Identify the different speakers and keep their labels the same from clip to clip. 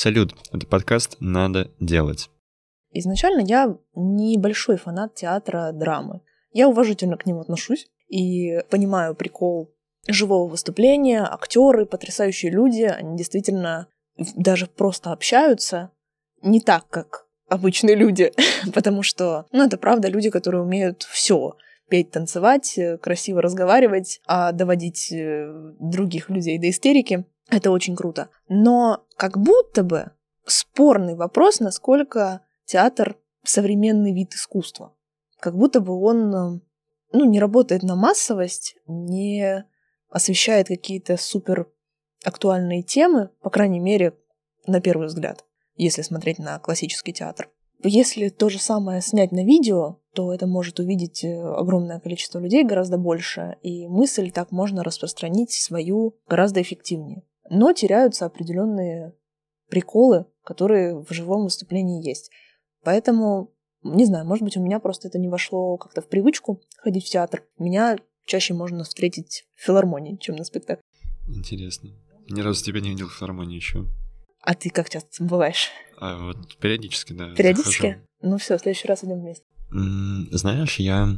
Speaker 1: Салют, это подкаст «Надо делать».
Speaker 2: Изначально я небольшой фанат театра драмы. Я уважительно к нему отношусь и понимаю прикол живого выступления, актеры, потрясающие люди, они действительно даже просто общаются не так, как обычные люди, потому что, ну, это правда люди, которые умеют все петь, танцевать, э, красиво разговаривать, а доводить э, других людей до истерики. Это очень круто. Но как будто бы спорный вопрос, насколько театр современный вид искусства. Как будто бы он э, ну, не работает на массовость, не освещает какие-то супер актуальные темы, по крайней мере, на первый взгляд, если смотреть на классический театр. Если то же самое снять на видео, то это может увидеть э, огромное количество людей, гораздо больше, и мысль так можно распространить свою гораздо эффективнее. Но теряются определенные приколы, которые в живом выступлении есть. Поэтому, не знаю, может быть, у меня просто это не вошло как-то в привычку ходить в театр. Меня чаще можно встретить в филармонии, чем на спектакле.
Speaker 1: Интересно. Ни разу тебя не видел в филармонии еще.
Speaker 2: А ты как часто бываешь?
Speaker 1: А вот периодически, да.
Speaker 2: Периодически?
Speaker 1: захожу.
Speaker 2: Ну все, в следующий раз идем вместе.
Speaker 1: Знаешь, я...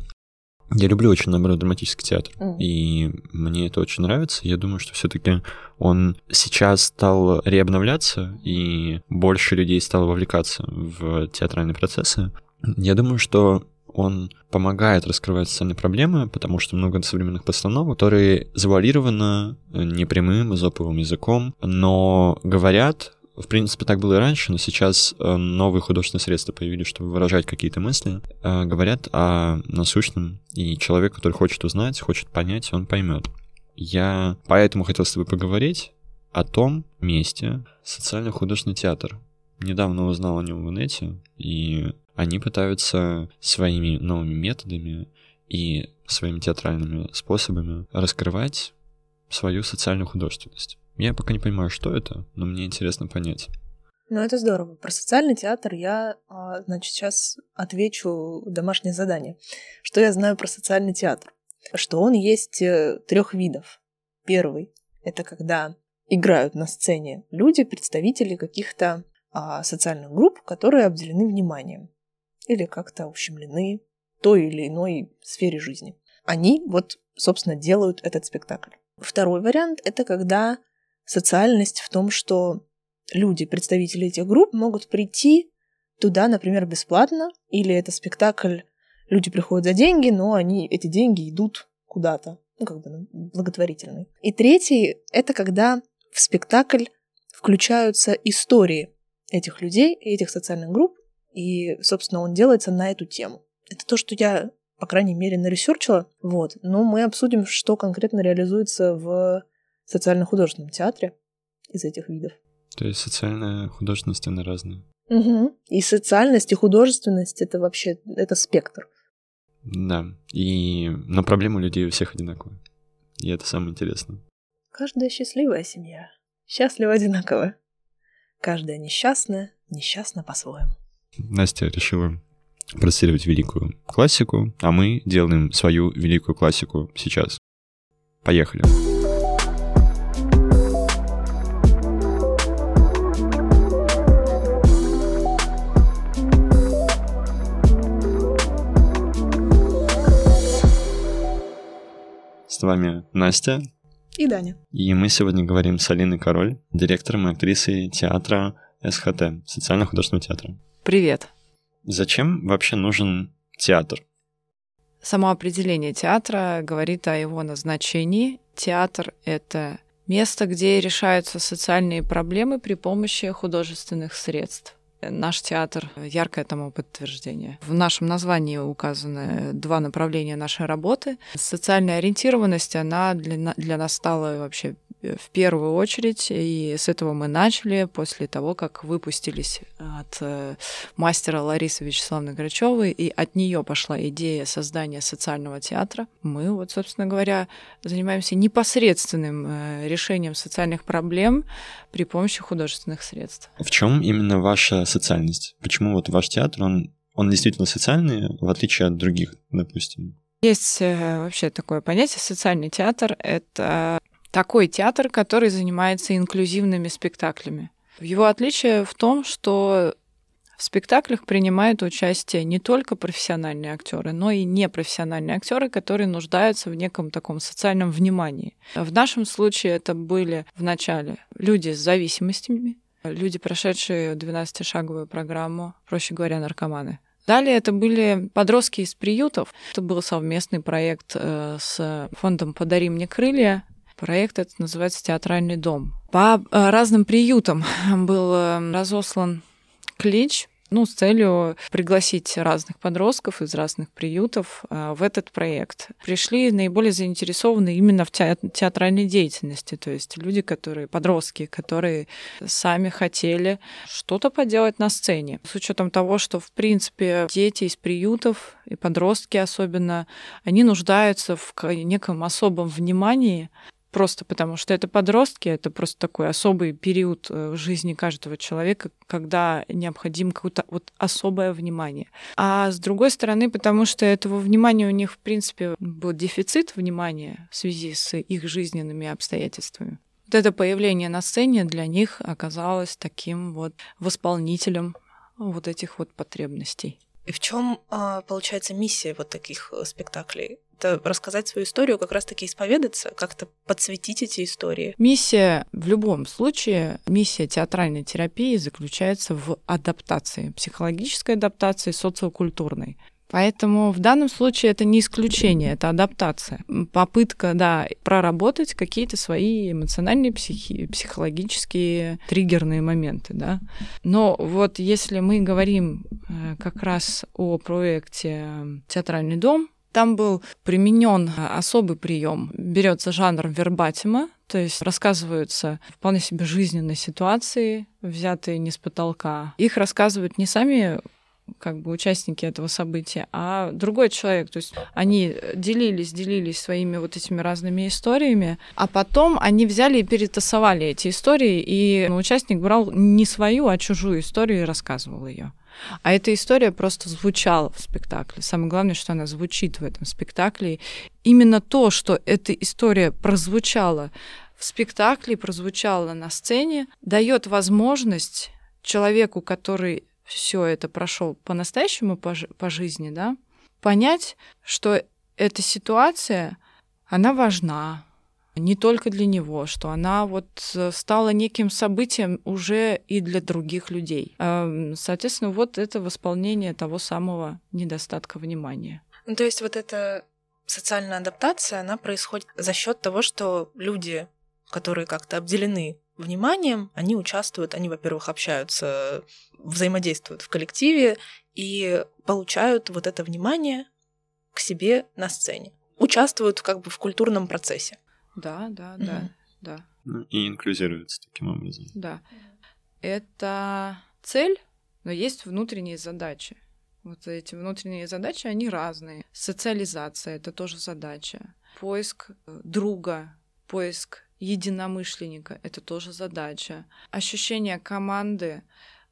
Speaker 1: Я люблю очень, наоборот, драматический театр.
Speaker 2: Мгм.
Speaker 1: И мне это очень нравится. Я думаю, что все-таки он сейчас стал реобновляться, и больше людей стало вовлекаться в театральные процессы. Я думаю, что он помогает раскрывать социальные проблемы, потому что много современных постановок, которые завуалированы э, непрямым изоповым языком, но говорят, в принципе, так было и раньше, но сейчас э, новые художественные средства появились, чтобы выражать какие-то мысли, э, говорят о насущном, и человек, который хочет узнать, хочет понять, он поймет. Я поэтому хотел с тобой поговорить о том месте социально-художественный театр. Недавно узнал о нем в инете, и они пытаются своими новыми методами и своими театральными способами раскрывать свою социальную художественность. Я пока не понимаю, что это, но мне интересно понять.
Speaker 2: Ну, это здорово. Про социальный театр я, а, значит, сейчас отвечу домашнее задание. Что я знаю про социальный театр? Что он есть трех видов. Первый — это когда играют на сцене люди, представители каких-то а, социальных групп, которые обделены вниманием или как-то ущемлены той или иной сфере жизни. Они вот, собственно, делают этот спектакль. Второй вариант — это когда социальность в том, что люди, представители этих групп, могут прийти туда, например, бесплатно, или это спектакль, люди приходят за деньги, но они, эти деньги идут куда-то, ну, как бы ну, благотворительный. И третий — это когда в спектакль включаются истории этих людей, этих социальных групп, и, собственно, он делается на эту тему. Это то, что я, по крайней мере, наресерчила. Вот. Но мы обсудим, что конкретно реализуется в социально-художественном театре из этих видов.
Speaker 1: То есть социальная художественность, она разная.
Speaker 2: Угу. И социальность, и художественность — это вообще это спектр.
Speaker 1: Да. И... Но проблемы у людей у всех одинаковые. И это самое интересное.
Speaker 2: Каждая счастливая семья счастлива одинаково. Каждая несчастная несчастна по-своему.
Speaker 1: Настя решила процитировать великую классику, а мы делаем свою великую классику сейчас. Поехали. С вами Настя,
Speaker 2: И Даня.
Speaker 1: и мы сегодня говорим с Алиной Король, директором и актрисой театра СХТ, социально-художественного театра.
Speaker 3: Привет.
Speaker 1: Зачем вообще нужен театр?
Speaker 3: Само определение театра говорит о его назначении. Театр — это место, где решаются социальные проблемы при помощи художественных средств. Наш театр — яркое тому подтверждение. В нашем названии указаны два направления нашей работы. Социальная ориентированность, она для, для нас стала вообще в первую очередь, и с этого мы начали после того, как выпустились от э, мастера Ларисы Вячеславовны Грачевой, и от нее пошла идея создания социального театра. Мы, вот, собственно говоря, занимаемся непосредственным э, решением социальных проблем при помощи художественных средств.
Speaker 1: В чем именно ваша социальность? Почему вот ваш театр, он, он действительно социальный, в отличие от других, допустим?
Speaker 3: Есть э, вообще такое понятие социальный театр. Это такой театр, который занимается инклюзивными спектаклями. Его отличие в том, что в спектаклях принимают участие не только профессиональные актеры, но и непрофессиональные актеры, которые нуждаются в неком таком социальном внимании. В нашем случае это были вначале люди с зависимостями, люди, прошедшие 12-шаговую программу, проще говоря, наркоманы. Далее это были подростки из приютов. Это был совместный проект э, с фондом «Подари мне крылья». Проект этот называется «Театральный дом». По э, разным приютам был э, разослан клич ну, с целью пригласить разных подростков из разных приютов а, в этот проект. Пришли наиболее заинтересованные именно в театральной деятельности, то есть люди, которые, подростки, которые сами хотели что-то поделать на сцене. С учетом того, что, в принципе, дети из приютов и подростки особенно, они нуждаются в неком особом внимании, просто потому что это подростки, это просто такой особый период э, в жизни каждого человека, когда необходимо какое-то вот особое внимание. А с другой стороны, потому что этого внимания у них, в принципе, был дефицит внимания в связи с их жизненными обстоятельствами. Вот это появление на сцене для них оказалось таким вот восполнителем вот этих вот потребностей.
Speaker 2: И в чем, а, получается, миссия вот таких э, спектаклей? Это рассказать свою историю, как раз-таки исповедаться, как-то подсветить эти истории.
Speaker 3: Миссия в любом случае, миссия театральной терапии заключается в адаптации, психологической адаптации, социокультурной. Поэтому в данном случае это не исключение, это адаптация. Попытка, да, проработать какие-то свои эмоциональные, психи, психологические триггерные моменты, да. Но вот если мы говорим э, как раз о проекте «Театральный дом», там был применен особый прием. Берется жанр вербатима, то есть рассказываются вполне себе жизненные ситуации, взятые не с потолка. Их рассказывают не сами как бы участники этого события, а другой человек. То есть они делились, делились своими вот этими разными историями, а потом они взяли и перетасовали эти истории, и участник брал не свою, а чужую историю и рассказывал ее. А эта история просто звучала в спектакле. Самое главное, что она звучит в этом спектакле. Именно то, что эта история прозвучала в спектакле, прозвучала на сцене, дает возможность человеку, который все это прошел по-настоящему по, по жизни, да, понять, что эта ситуация, она важна, не только для него, что она вот э, стала неким событием уже и для других людей. Эм, соответственно, вот это восполнение того самого недостатка внимания.
Speaker 2: Ну, то есть вот эта социальная адаптация, она происходит за счет того, что люди, которые как-то обделены вниманием, они участвуют, они, во-первых, общаются, взаимодействуют в коллективе и получают вот это внимание к себе на сцене. Участвуют как бы в культурном процессе.
Speaker 3: Да, да, да, mm-hmm. да.
Speaker 1: Ну, и инклюзируется таким образом.
Speaker 3: Да. Это цель, но есть внутренние задачи. Вот эти внутренние задачи, они разные. Социализация — это тоже задача. Поиск э, друга, поиск единомышленника — это тоже задача. Ощущение команды,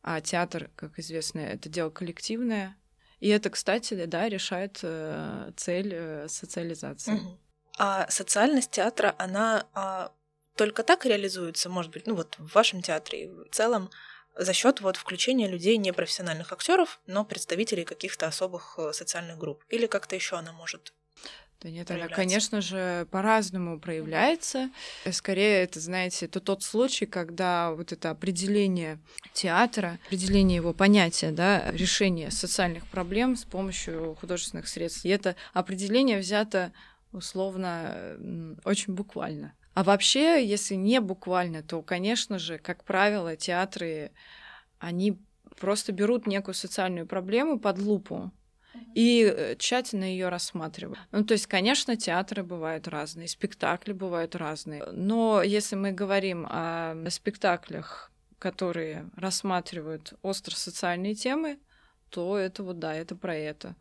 Speaker 3: а театр, как известно, это дело коллективное. И это, кстати, да, решает э, цель э, социализации. Угу.
Speaker 2: А социальность театра, она а, только так реализуется, может быть, ну вот в вашем театре и в целом, за счет вот включения людей непрофессиональных актеров, но представителей каких-то особых э, социальных групп. Или как-то еще она может
Speaker 3: да нет, она, конечно же, по-разному проявляется. Скорее, это, знаете, это тот случай, когда вот это определение театра, определение его понятия, да, решение социальных проблем с помощью художественных средств. И это определение взято условно, очень буквально. А вообще, если не буквально, то, конечно же, как правило, театры, они просто берут некую социальную проблему под лупу и э, тщательно ее рассматривают. Ну, то есть, конечно, театры бывают разные, спектакли бывают разные. Но если мы говорим о спектаклях, которые рассматривают остро социальные темы, то это вот да, это про это.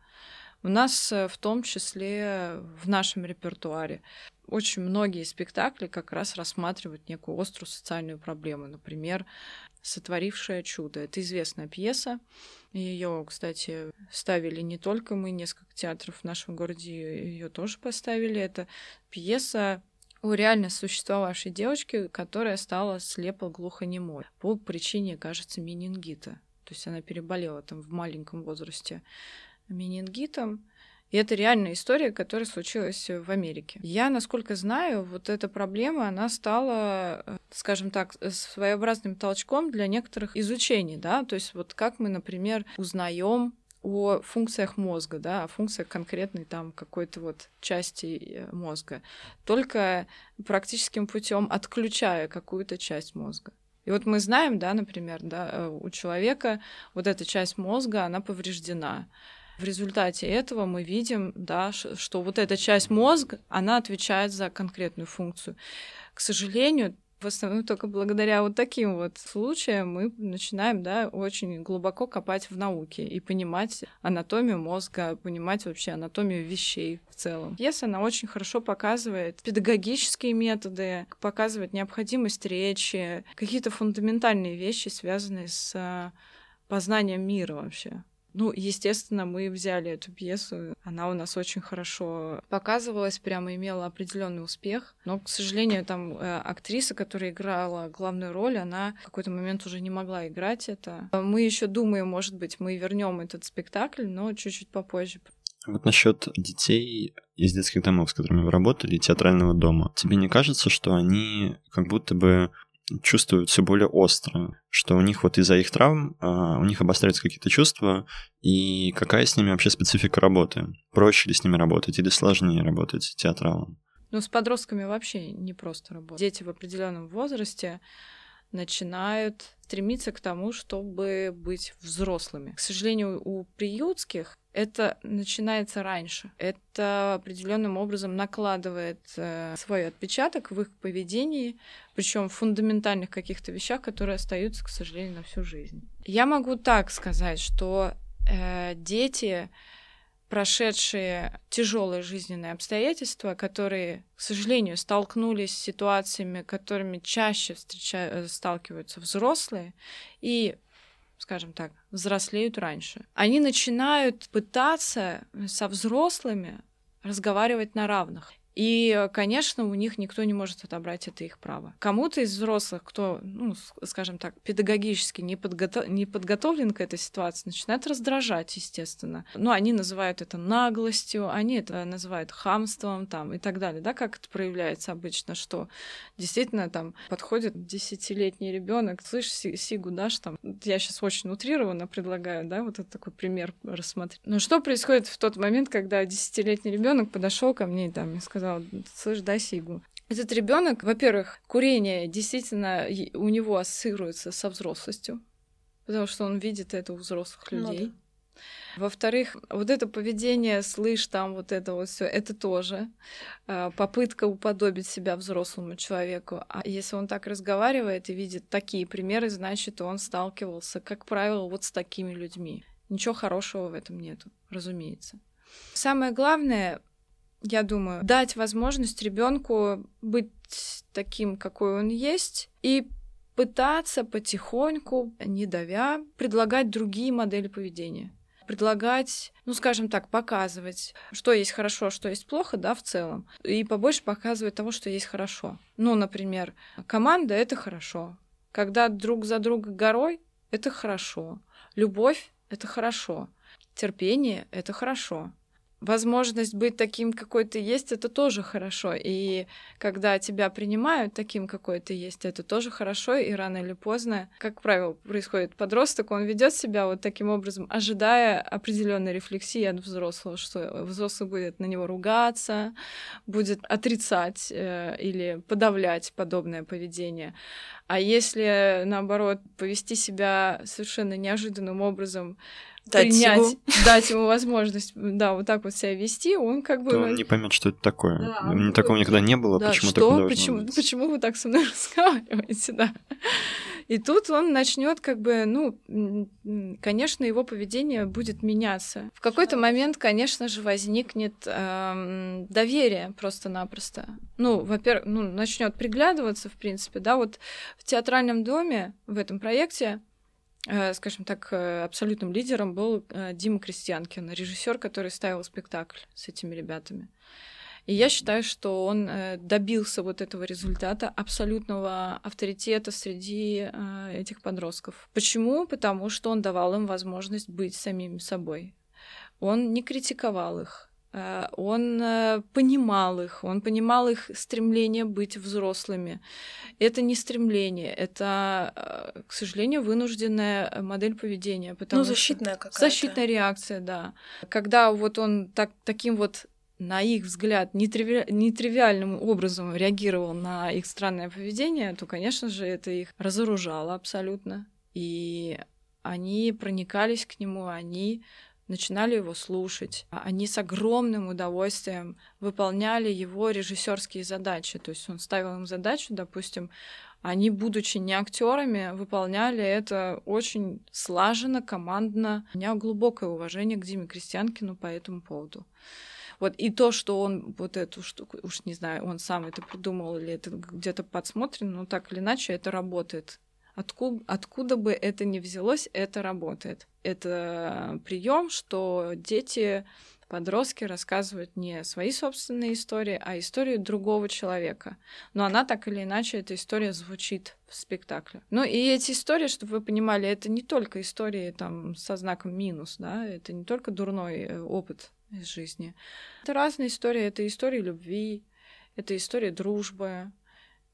Speaker 3: У нас э, в том числе в нашем репертуаре очень многие спектакли как раз рассматривают некую острую социальную проблему. Например, «Сотворившее чудо». Это известная пьеса. Ее, кстати, ставили не только мы, несколько театров в нашем городе ее тоже поставили. Это пьеса о реально существовавшей девочке, которая стала слепо-глухонемой по причине, кажется, менингита. То есть она переболела там в маленьком возрасте менингитом. И это реальная история, которая случилась в Америке. Я, насколько знаю, вот эта проблема, она стала, э, скажем так, своеобразным толчком для некоторых изучений, да, то есть вот как мы, например, узнаем о функциях мозга, да, о функциях конкретной там какой-то вот части э, мозга, только практическим путем отключая какую-то часть мозга. И вот мы знаем, да, например, да, э, у человека вот эта часть мозга, она повреждена. В результате этого мы видим, да, что вот эта часть мозга, она отвечает за конкретную функцию. К сожалению, в основном только благодаря вот таким вот случаям мы начинаем, да, очень глубоко копать в науке и понимать анатомию мозга, понимать вообще анатомию вещей в целом. Пьеса, она очень хорошо показывает педагогические методы, показывает необходимость речи, какие-то фундаментальные вещи, связанные с познанием мира вообще. Ну, естественно, мы взяли эту пьесу. Она у нас очень хорошо показывалась, прямо имела определенный успех. Но, к сожалению, там э, актриса, которая играла главную роль, она в какой-то момент уже не могла играть это. Мы еще думаем, может быть, мы вернем этот спектакль, но чуть-чуть попозже.
Speaker 1: Вот насчет детей из детских домов, с которыми вы работали, театрального дома. Тебе не кажется, что они как будто бы чувствуют все более остро, что у них вот из-за их травм а, у них обостряются какие-то чувства, и какая с ними вообще специфика работы? Проще ли с ними работать или сложнее работать театралом?
Speaker 3: Ну, с подростками вообще не просто работать. Дети в определенном возрасте начинают стремиться к тому, чтобы быть взрослыми. К сожалению, у приютских это начинается раньше. Это определенным образом накладывает э, свой отпечаток в их поведении, причем в фундаментальных каких-то вещах, которые остаются, к сожалению, на всю жизнь. Я могу так сказать, что э, дети прошедшие тяжелые жизненные обстоятельства, которые, к сожалению, столкнулись с ситуациями, которыми чаще встреча... Э, сталкиваются взрослые, и скажем так, взрослеют раньше. Они начинают пытаться со взрослыми разговаривать на равных. И, конечно, у них никто не может отобрать это их право. Кому-то из взрослых, кто, ну, скажем так, педагогически не, подготов... не подготовлен к этой ситуации, начинает раздражать, естественно. Ну, они называют это наглостью, они это называют хамством там, и так далее. Да, как это проявляется обычно, что действительно там подходит десятилетний ребенок, слышь, Сигу дашь там, я сейчас очень утрированно предлагаю, да, вот это такой пример рассмотреть. Но что происходит в тот момент, когда десятилетний ребенок подошел ко мне и там и сказал, сказала, слышь, дай сигу. Этот ребенок, во-первых, курение действительно у него ассоциируется со взрослостью, потому что он видит это у взрослых людей. Ну, да. Во-вторых, вот это поведение, слышь, там вот это вот все, это тоже э, попытка уподобить себя взрослому человеку. А если он так разговаривает и видит такие примеры, значит, он сталкивался, как правило, вот с такими людьми. Ничего хорошего в этом нету, разумеется. Самое главное, я думаю, дать возможность ребенку быть таким, какой он есть, и пытаться потихоньку, не давя, предлагать другие модели поведения предлагать, ну, скажем так, показывать, что есть хорошо, что есть плохо, да, в целом, и побольше показывать того, что есть хорошо. Ну, например, команда — это хорошо. Когда друг за друга горой — это хорошо. Любовь — это хорошо. Терпение — это хорошо возможность быть таким, какой ты есть, это тоже хорошо. И когда тебя принимают таким, какой ты есть, это тоже хорошо. И рано или поздно, как правило, происходит подросток, он ведет себя вот таким образом, ожидая определенной рефлексии от взрослого, что взрослый будет на него ругаться, будет отрицать э, или подавлять подобное поведение. А если, наоборот, повести себя совершенно неожиданным образом, дать принять, ему. дать ему возможность, да, вот так вот себя вести, он как бы...
Speaker 1: То он не поймет, что это такое. Да, Мне такого никогда не было,
Speaker 3: да,
Speaker 1: почему
Speaker 3: что? так почему, быть? почему вы так со мной разговариваете, да? И тут он начнет как бы, ну, конечно, его поведение будет меняться. В какой-то момент, конечно же, возникнет эм, доверие просто-напросто. Ну, во-первых, ну, начнет приглядываться, в принципе, да, вот в театральном доме в этом проекте скажем так, э, абсолютным лидером был э, Дима Крестьянкин, режиссер, который ставил спектакль с этими ребятами. И я считаю, что он э, добился вот этого результата абсолютного авторитета среди э, этих подростков. Почему? Потому что он давал им возможность быть самими собой. Он не критиковал их, э, он понимал их, он понимал их стремление быть взрослыми. Это не стремление, это, к сожалению, вынужденная модель поведения.
Speaker 2: Потому ну, защитная какая-то.
Speaker 3: Защитная реакция, да. Когда вот он так, таким вот на их взгляд, нетриви... нетривиальным образом реагировал на их странное поведение, то, конечно же, это их разоружало абсолютно. И они проникались к нему, они начинали его слушать. Они с огромным удовольствием выполняли его режиссерские задачи. То есть он ставил им задачу, допустим, они, будучи не актерами, выполняли это очень слаженно, командно. У меня глубокое уважение к Диме Крестьянкину по этому поводу. Вот и то, что он вот эту штуку, уж не знаю, он сам это придумал или это где-то подсмотрено, но так или иначе это работает. Откуда, откуда бы это ни взялось, это работает. Это прием, что дети, подростки рассказывают не свои собственные истории, а историю другого человека. Но она так или иначе, эта история звучит в спектакле. Ну и эти истории, чтобы вы понимали, это не только истории там со знаком минус, да, это не только дурной э, опыт из жизни. Это разные истории. Это истории любви, это история дружбы,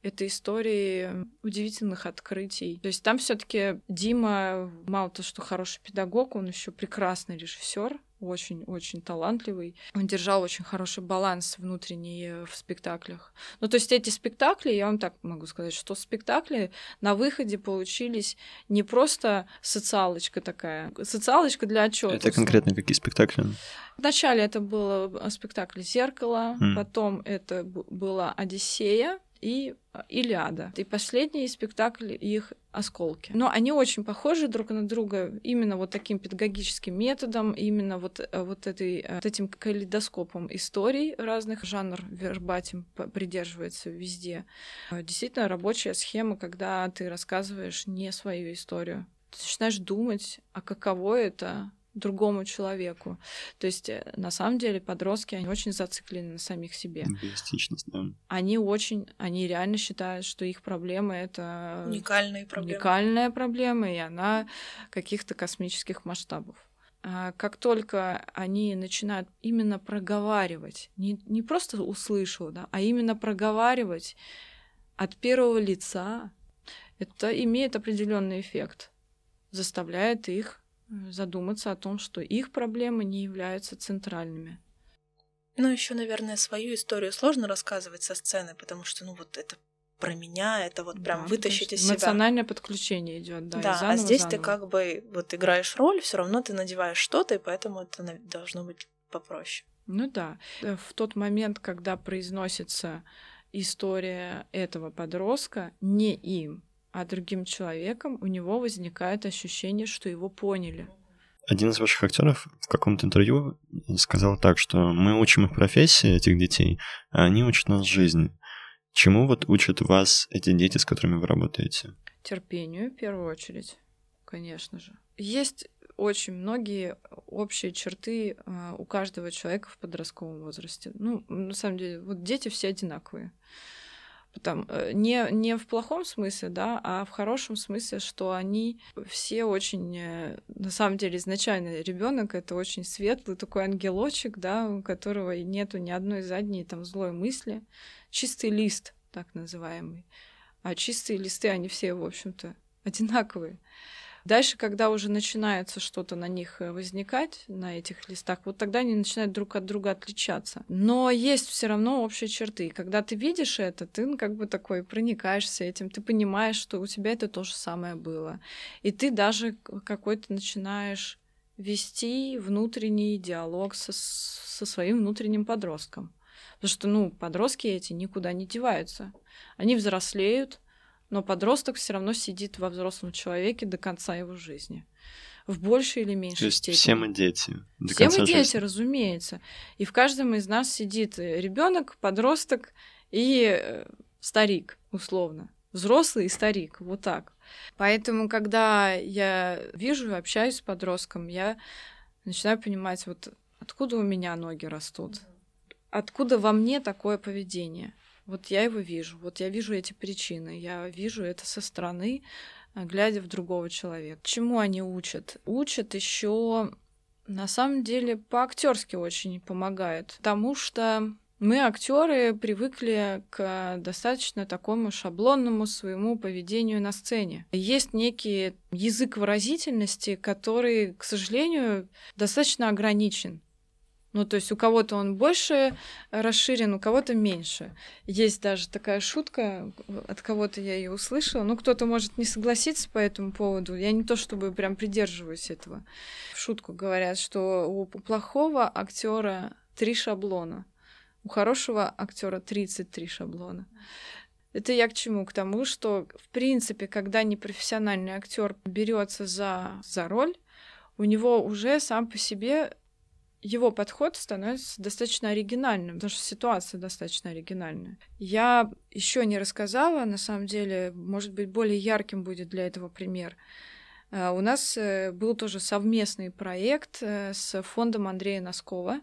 Speaker 3: это истории удивительных открытий. То есть там все-таки Дима мало то, что хороший педагог, он еще прекрасный режиссер очень-очень талантливый. Он держал очень хороший баланс внутренний в спектаклях. Ну, то есть эти спектакли, я вам так могу сказать, что спектакли на выходе получились не просто социалочка такая, социалочка для отчета.
Speaker 1: Это конкретно какие спектакли?
Speaker 3: Вначале это был э, спектакль «Зеркало», mm. потом это была «Одиссея», и а, Илиада. И последний спектакль их осколки. Но они очень похожи друг на друга именно вот таким педагогическим методом, именно вот, э, вот, этой, э, вот этим калейдоскопом историй разных. Жанр вербатим придерживается везде. Э, действительно рабочая схема, когда ты рассказываешь не свою историю. Ты начинаешь думать, а каково это другому человеку. То есть, э, на самом деле, подростки, они очень зациклены на самих себе.
Speaker 1: Эгоистичность, да.
Speaker 3: Они очень, они реально считают, что их проблема — это...
Speaker 2: Уникальные проблемы.
Speaker 3: Уникальная проблема, и она каких-то космических масштабов. А как только они начинают именно проговаривать, не, не просто услышал, да, а именно проговаривать от первого лица, это имеет определенный эффект, заставляет их задуматься о том, что их проблемы не являются центральными.
Speaker 2: Ну, еще, наверное, свою историю сложно рассказывать со сцены, потому что, ну, вот это про меня, это вот прям да, вытащить из
Speaker 3: себя. Эмоциональное подключение идет, да.
Speaker 2: Да,
Speaker 3: заново,
Speaker 2: а здесь
Speaker 3: заново.
Speaker 2: ты как бы вот играешь роль, все равно ты надеваешь что-то, и поэтому это должно быть попроще.
Speaker 3: Ну да. Э, в тот момент, когда произносится история этого подростка не им, а другим человеком, у него возникает ощущение, что его поняли.
Speaker 1: Один из ваших актеров в каком-то интервью сказал так, что мы учим их профессии, этих детей, а они учат нас жизнь. Чему вот учат вас эти дети, с которыми вы работаете?
Speaker 3: Терпению, в первую очередь, конечно же. Есть очень многие общие черты а, у каждого человека в подростковом возрасте. Ну, на самом деле, вот дети все одинаковые. Там, э, не, не в плохом смысле, да, а в хорошем смысле, что они все очень, э, на самом деле, изначально ребенок это очень светлый такой ангелочек, да, у которого нету ни одной задней там злой мысли, чистый лист, так называемый. А чистые листы, они все, в общем-то, одинаковые. Дальше, когда уже начинается что-то на них э, возникать, на этих листах, вот тогда они начинают друг от друга отличаться. Но есть все равно общие черты. И когда ты видишь это, ты ну, как бы такой проникаешься этим, ты понимаешь, что у тебя это то же самое было. И ты даже какой-то начинаешь вести внутренний диалог со, со своим внутренним подростком. Потому что, ну, подростки эти никуда не деваются. Они взрослеют, но подросток все равно сидит во взрослом человеке до конца его жизни. В большей или меньшей То есть степени.
Speaker 1: Все мы дети.
Speaker 3: До все мы дети, жизни. разумеется. И в каждом из нас сидит ребенок, подросток и э, старик, условно. Взрослый и старик, вот так. Поэтому, когда я вижу и общаюсь с подростком, я начинаю понимать, вот откуда у меня ноги растут откуда во мне такое поведение. Вот я его вижу, вот я вижу эти причины, я вижу это со стороны, а, глядя в другого человека. Чему они учат? Учат еще на самом деле по-актерски очень помогает, потому что мы, актеры, привыкли к достаточно такому шаблонному своему поведению на сцене. Есть некий язык выразительности, который, к сожалению, достаточно ограничен. Ну, то есть у кого-то он больше расширен, у кого-то меньше. Есть даже такая шутка, от кого-то я ее услышала. Ну, кто-то может не согласиться по этому поводу. Я не то чтобы прям придерживаюсь этого. В шутку говорят, что у плохого актера три шаблона, у хорошего актера 33 шаблона. Это я к чему? К тому, что, в принципе, когда непрофессиональный актер берется за, за роль, у него уже сам по себе его подход становится достаточно оригинальным, потому что ситуация достаточно оригинальная. Я еще не рассказала, на самом деле, может быть, более ярким будет для этого пример. А, у нас э, был тоже совместный проект э, с фондом Андрея Носкова.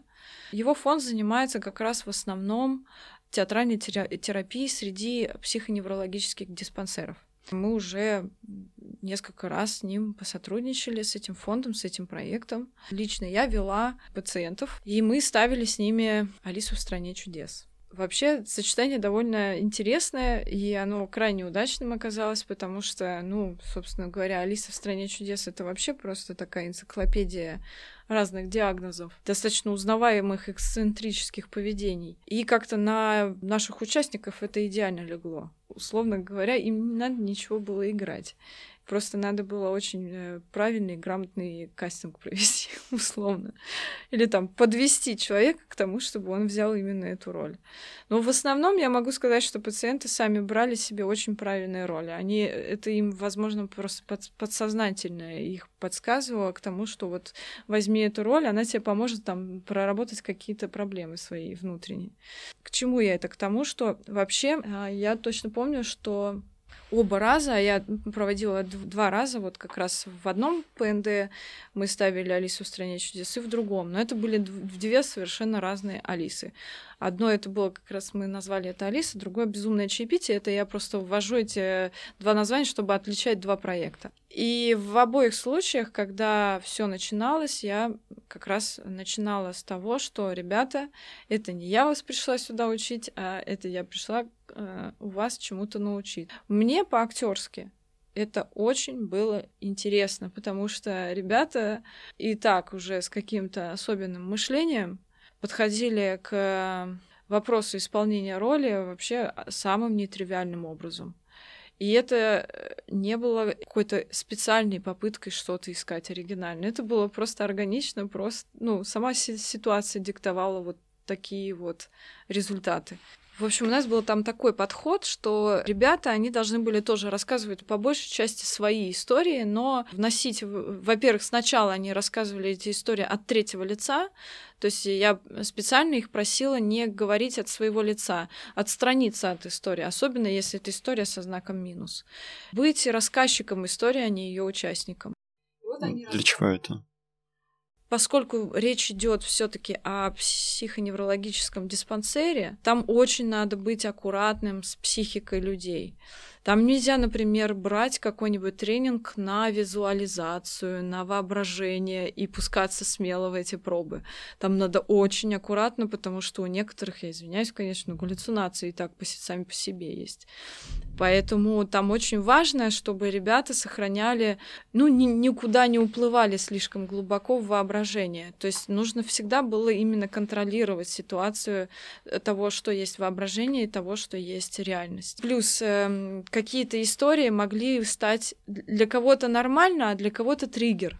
Speaker 3: Его фонд занимается как раз в основном театральной терапией среди психоневрологических диспансеров. Мы уже несколько раз с ним посотрудничали, с этим фондом, с этим проектом. Лично я вела пациентов, и мы ставили с ними «Алису в стране чудес». Вообще, сочетание довольно интересное, и оно крайне удачным оказалось, потому что, ну, собственно говоря, «Алиса в стране чудес» — это вообще просто такая энциклопедия разных диагнозов, достаточно узнаваемых эксцентрических поведений. И как-то на наших участников это идеально легло. Условно говоря, им не надо ничего было играть. Просто надо было очень э, правильный, грамотный кастинг провести, условно. Или там подвести человека к тому, чтобы он взял именно эту роль. Но в основном я могу сказать, что пациенты сами брали себе очень правильные роли. Они, это им, возможно, просто под, подсознательно их подсказывало к тому, что вот возьми эту роль, она тебе поможет там проработать какие-то проблемы свои внутренние. К чему я это? К тому, что вообще а, я точно помню, что оба раза. Я проводила два раза, вот как раз в одном ПНД мы ставили Алису в стране чудес и в другом. Но это были две совершенно разные Алисы. Одно это было как раз мы назвали это Алиса, другое безумное чаепитие. Это я просто ввожу эти два названия, чтобы отличать два проекта. И в обоих случаях, когда все начиналось, я как раз начинала с того, что, ребята, это не я вас пришла сюда учить, а это я пришла э, у вас чему-то научить. Мне по-актерски это очень было интересно, потому что ребята и так уже с каким-то особенным мышлением подходили к вопросу исполнения роли вообще самым нетривиальным образом. И это э, не было какой-то специальной попыткой что-то искать оригинально. Это было просто органично, просто, ну, сама ситуация диктовала вот такие вот результаты. В общем, у нас был там такой подход, что ребята, они должны были тоже рассказывать по большей части свои истории, но вносить, во-первых, сначала они рассказывали эти истории от третьего лица, то есть я специально их просила не говорить от своего лица, отстраниться от истории, особенно если это история со знаком минус. Быть рассказчиком истории, а не ее участником.
Speaker 1: Вот Для чего это?
Speaker 3: Поскольку речь идет все-таки о психоневрологическом диспансере, там очень надо быть аккуратным с психикой людей. Там нельзя, например, брать какой-нибудь тренинг на визуализацию, на воображение и пускаться смело в эти пробы. Там надо очень аккуратно, потому что у некоторых, я извиняюсь, конечно, галлюцинации и так сами по себе есть. Поэтому там очень важно, чтобы ребята сохраняли, ну, ни, никуда не уплывали слишком глубоко в воображение. То есть нужно всегда было именно контролировать ситуацию того, что есть воображение, и того, что есть реальность. Плюс э, какие-то истории могли стать для кого-то нормально, а для кого-то триггер.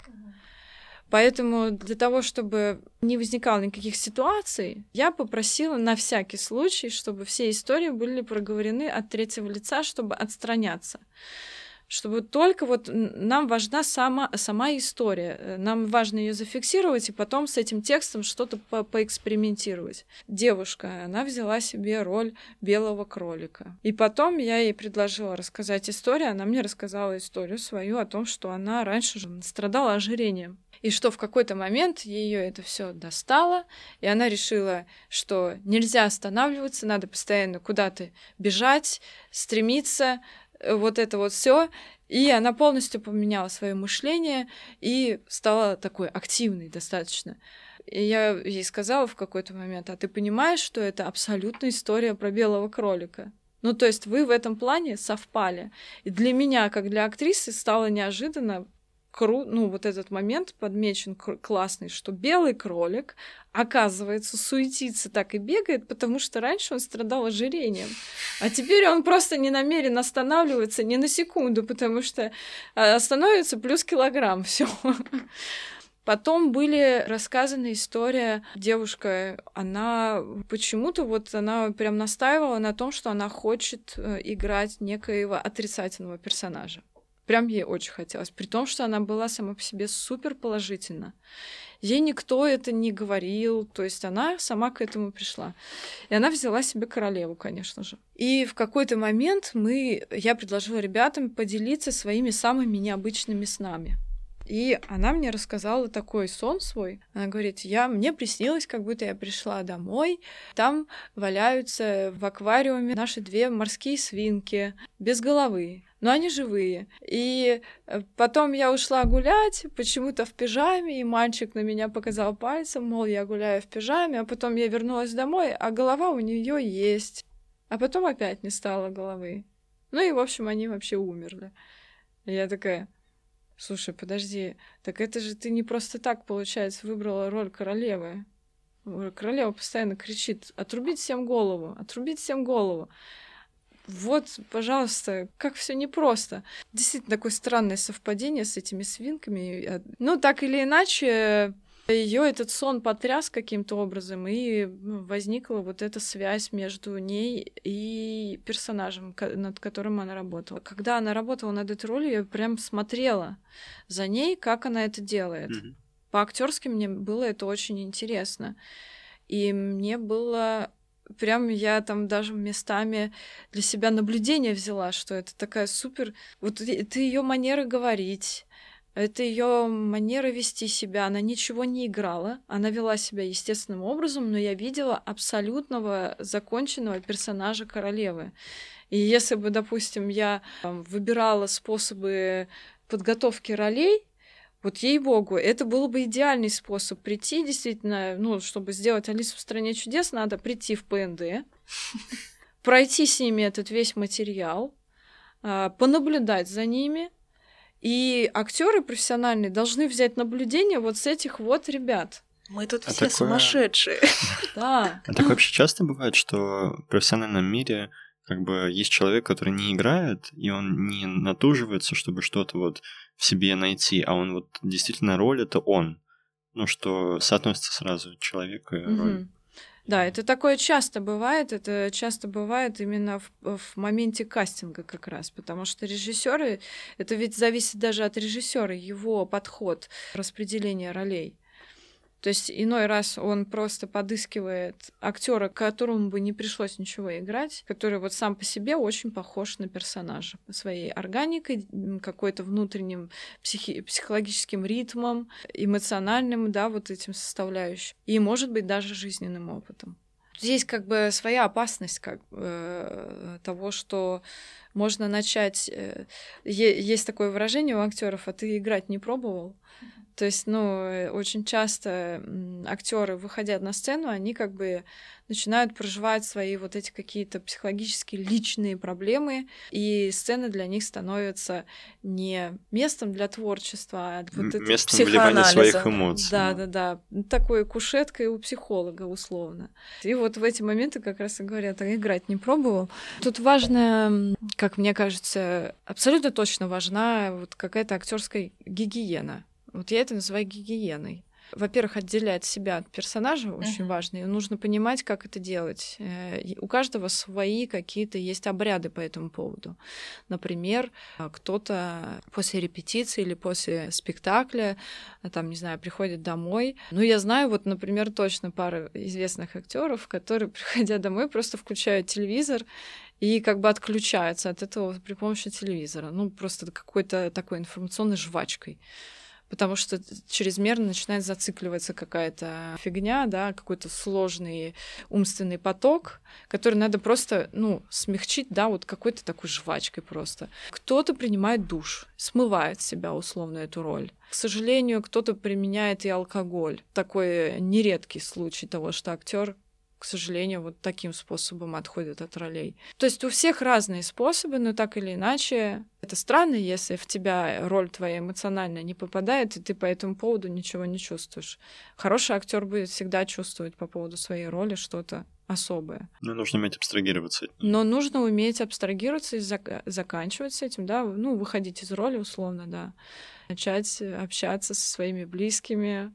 Speaker 3: Поэтому для того, чтобы не возникало никаких ситуаций, я попросила на всякий случай, чтобы все истории были проговорены от третьего лица, чтобы отстраняться чтобы только вот нам важна сама, сама история. Э, нам важно ее зафиксировать и потом с этим текстом что-то по поэкспериментировать. Девушка, она взяла себе роль белого кролика. И потом я ей предложила рассказать историю. Она мне рассказала историю свою о том, что она раньше же страдала ожирением. и что в какой-то момент ее это все достало, и она решила, что нельзя останавливаться, надо постоянно куда-то бежать, стремиться, вот это вот все. И она полностью поменяла свое мышление и стала такой активной достаточно. И я ей сказала в какой-то момент, а ты понимаешь, что это абсолютно история про белого кролика? Ну, то есть вы в этом плане совпали. И для меня, как для актрисы, стало неожиданно кру, ну, вот этот момент подмечен классный, что белый кролик, оказывается, суетится так и бегает, потому что раньше он страдал ожирением. А теперь он просто не намерен останавливаться ни на секунду, потому что а, остановится плюс килограмм, все. Потом были рассказаны история, девушка, она почему-то вот она прям настаивала на том, что она хочет э, играть некоего отрицательного персонажа. Прям ей очень хотелось, при том, что она была сама по себе супер положительна. Ей никто это не говорил, то есть она сама к этому пришла. И она взяла себе королеву, конечно же. И в какой-то момент мы, я предложила ребятам поделиться своими самыми необычными снами. И она мне рассказала такой сон свой. Она говорит, я, мне приснилось, как будто я пришла домой. Там валяются в аквариуме наши две морские свинки без головы но они живые. И э, потом я ушла гулять, почему-то в пижаме, и мальчик на меня показал пальцем, мол, я гуляю в пижаме, а потом я вернулась домой, а голова у нее есть. А потом опять не стало головы. Ну и, в общем, они вообще умерли. Я такая, слушай, подожди, так это же ты не просто так, получается, выбрала роль королевы. Королева постоянно кричит, отрубить всем голову, отрубить всем голову вот, пожалуйста, как все непросто. Действительно, такое странное совпадение с этими свинками. Ну, так или иначе, ее этот сон потряс каким-то образом, и ну, возникла вот эта связь между ней и персонажем, над которым она работала. Когда она работала над этой ролью, я прям смотрела за ней, как она это делает. Mm-hmm. По актерски мне было это очень интересно. И мне было прям я там даже местами для себя наблюдение взяла, что это такая супер... Вот это ее манера говорить, это ее манера вести себя. Она ничего не играла, она вела себя естественным образом, но я видела абсолютного законченного персонажа королевы. И если бы, допустим, я выбирала способы подготовки ролей, вот ей-богу, это был бы идеальный способ прийти, действительно, ну, чтобы сделать Алису в стране чудес, надо прийти в ПНД, пройти с ними этот весь материал, а, понаблюдать за ними, и актеры профессиональные должны взять наблюдение вот с этих вот ребят.
Speaker 2: Мы тут а все такое... сумасшедшие.
Speaker 3: Да.
Speaker 1: А так вообще часто бывает, что в профессиональном мире как бы есть человек, который не играет, и он не натуживается, чтобы что-то вот в себе найти, а он вот действительно роль это он. Ну, что соотносится сразу человек и роль.
Speaker 3: Да, это такое часто бывает, это часто бывает именно в, в моменте кастинга как раз, потому что режиссеры, это ведь зависит даже от режиссера, его подход, распределение ролей. То есть иной раз он просто подыскивает актера, которому бы не пришлось ничего играть, который вот сам по себе очень похож на персонажа своей органикой, какой-то внутренним психи- психологическим ритмом, эмоциональным, да, вот этим составляющим, и, может быть, даже жизненным опытом. Здесь как бы своя опасность как э, того, что можно начать. Э, есть такое выражение у актеров, а ты играть не пробовал. То есть, ну, э, очень часто актеры, выходя на сцену, они как бы начинают проживать свои вот эти какие-то психологические личные проблемы, и сцена для них становится не местом для творчества, а вот
Speaker 1: это местом вливания своих эмоций.
Speaker 3: Да, да, да. Такой кушеткой у психолога, условно. И вот в эти моменты как раз и говорят, а играть не пробовал. Тут важно, как мне кажется, абсолютно точно важна вот какая-то актерская гигиена вот я это называю гигиеной. Во-первых, отделять себя от персонажа очень uh-huh. важно, и нужно понимать, как это делать. Э, у каждого свои какие-то есть обряды по этому поводу. Например, а, кто-то после репетиции или после спектакля, а, там, не знаю, приходит домой. Ну, я знаю, вот, например, точно пару известных актеров, которые, приходя домой, просто включают телевизор и как бы отключаются от этого при помощи телевизора. Ну, просто какой-то такой информационной жвачкой потому что чрезмерно начинает зацикливаться какая-то фигня, да, какой-то сложный умственный поток, который надо просто, ну, смягчить, да, вот какой-то такой жвачкой просто. Кто-то принимает душ, смывает себя условно эту роль. К сожалению, кто-то применяет и алкоголь. Такой нередкий случай того, что актер к сожалению, вот таким способом отходят от ролей. То есть у всех разные способы, но так или иначе, это странно, если в тебя роль твоя эмоциональная не попадает, и ты по этому поводу ничего не чувствуешь. Хороший актер будет всегда чувствовать по поводу своей роли что-то особое.
Speaker 1: Но нужно уметь абстрагироваться.
Speaker 3: Но нужно уметь абстрагироваться и зак- заканчивать с этим, да, ну, выходить из роли условно, да, начать общаться со своими близкими,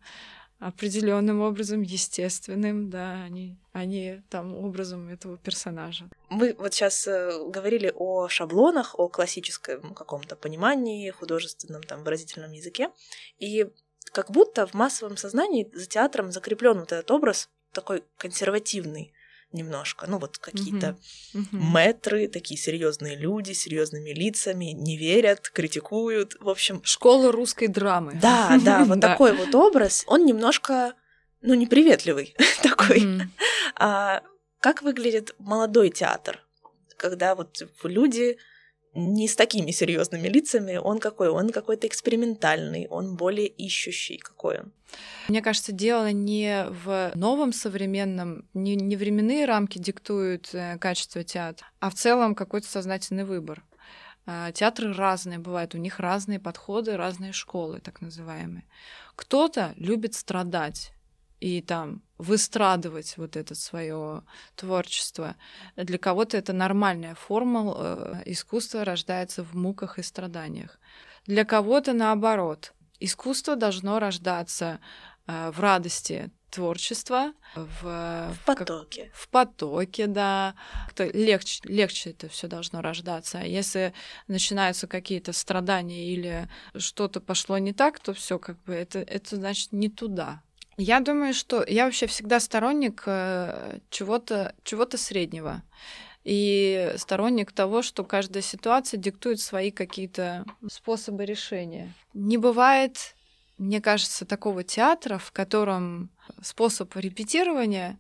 Speaker 3: определенным образом, естественным, да, они, они там образом этого персонажа.
Speaker 2: Мы вот сейчас э, говорили о шаблонах, о классическом каком-то понимании, художественном там выразительном языке, и как будто в массовом сознании за театром закреплен вот этот образ такой консервативный, немножко. Ну, вот какие-то uh-huh. Uh-huh. мэтры, такие серьезные люди, серьезными лицами, не верят, критикуют. В общем.
Speaker 3: Школа русской драмы.
Speaker 2: Да, да, вот такой вот образ. Он немножко, ну, неприветливый такой. А как выглядит молодой театр? Когда вот люди не с такими серьезными лицами. Он какой? Он какой-то экспериментальный, он более ищущий. Какой он?
Speaker 3: Мне кажется, дело не в новом современном, не, не временные рамки диктуют э, качество театра, а в целом какой-то сознательный выбор. А, театры разные бывают, у них разные подходы, разные школы, так называемые. Кто-то любит страдать, и там выстрадывать вот это свое творчество. Для кого-то это нормальная форма э, искусства рождается в муках и страданиях. Для кого-то наоборот. Искусство должно рождаться э, в радости творчества, в,
Speaker 2: в потоке.
Speaker 3: Как, в потоке, да. Как-то легче, легче это все должно рождаться. А если начинаются какие-то страдания или что-то пошло не так, то все как бы это, это значит не туда. Я думаю, что я вообще всегда сторонник э, чего-то чего среднего. И сторонник того, что каждая ситуация диктует свои какие-то способы решения. Не бывает, мне кажется, такого театра, в котором способ репетирования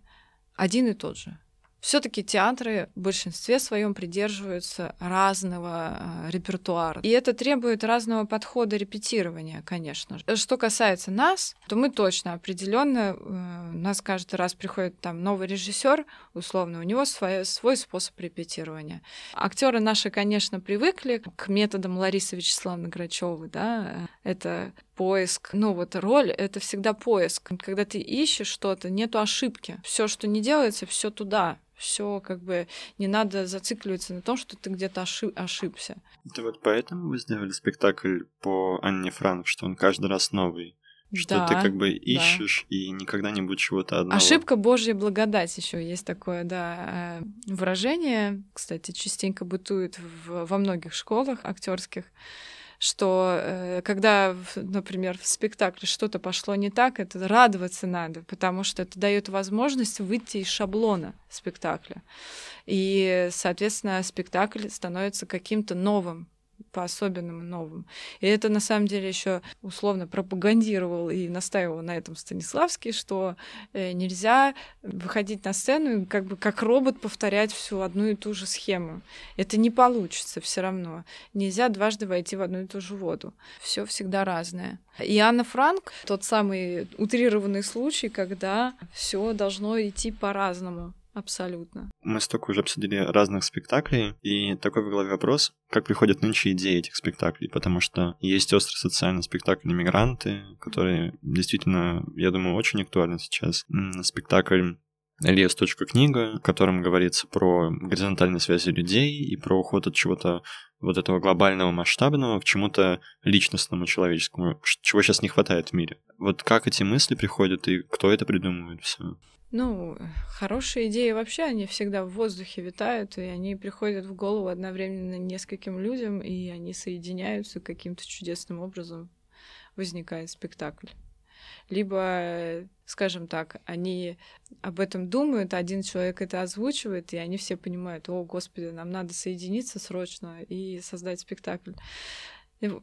Speaker 3: один и тот же. Все-таки театры в большинстве своем придерживаются разного э, репертуара. И это требует разного подхода репетирования, конечно. Что касается нас, то мы точно определенно, э, нас каждый раз приходит там новый режиссер, условно, у него свой, свой способ репетирования. Актеры наши, конечно, привыкли к методам Ларисы Вячеславовны Грачевой, да, это поиск. Ну вот роль — это всегда поиск. Когда ты ищешь что-то, нету ошибки. Все, что не делается, все туда все как бы не надо зацикливаться на том, что ты где-то ошиб ошибся.
Speaker 1: Это вот поэтому вы сделали спектакль по Анне Франк, что он каждый раз новый. Что да, ты как бы ищешь да. и никогда не будет чего-то одного.
Speaker 3: Ошибка Божья благодать еще есть такое, да, э, выражение, кстати, частенько бытует в, во многих школах актерских что э, когда, например, в спектакле что-то пошло не так, это радоваться надо, потому что это дает возможность выйти из шаблона спектакля. И, соответственно, спектакль становится каким-то новым, по-особенному новым. И это на самом деле еще условно пропагандировал и настаивал на этом Станиславский, что э, нельзя выходить на сцену и как бы как робот повторять всю одну и ту же схему. Это не получится все равно. Нельзя дважды войти в одну и ту же воду. Все всегда разное. И Анна Франк тот самый утрированный случай, когда все должно идти по-разному. Абсолютно.
Speaker 1: Мы столько уже обсудили разных спектаклей, и такой в голове вопрос, как приходят нынче идеи этих спектаклей, потому что есть острый социальный спектакль «Иммигранты», который действительно, я думаю, очень актуален сейчас. Спектакль Лес. книга, в котором говорится про горизонтальные связи людей и про уход от чего-то вот этого глобального масштабного к чему-то личностному, человеческому, чего сейчас не хватает в мире. Вот как эти мысли приходят и кто это придумывает все?
Speaker 3: Ну, хорошие идеи вообще, они всегда в воздухе витают, и они приходят в голову одновременно нескольким людям, и они соединяются каким-то чудесным образом. Возникает спектакль. Либо, скажем так, они об этом думают, один человек это озвучивает, и они все понимают, о, господи, нам надо соединиться срочно и создать спектакль.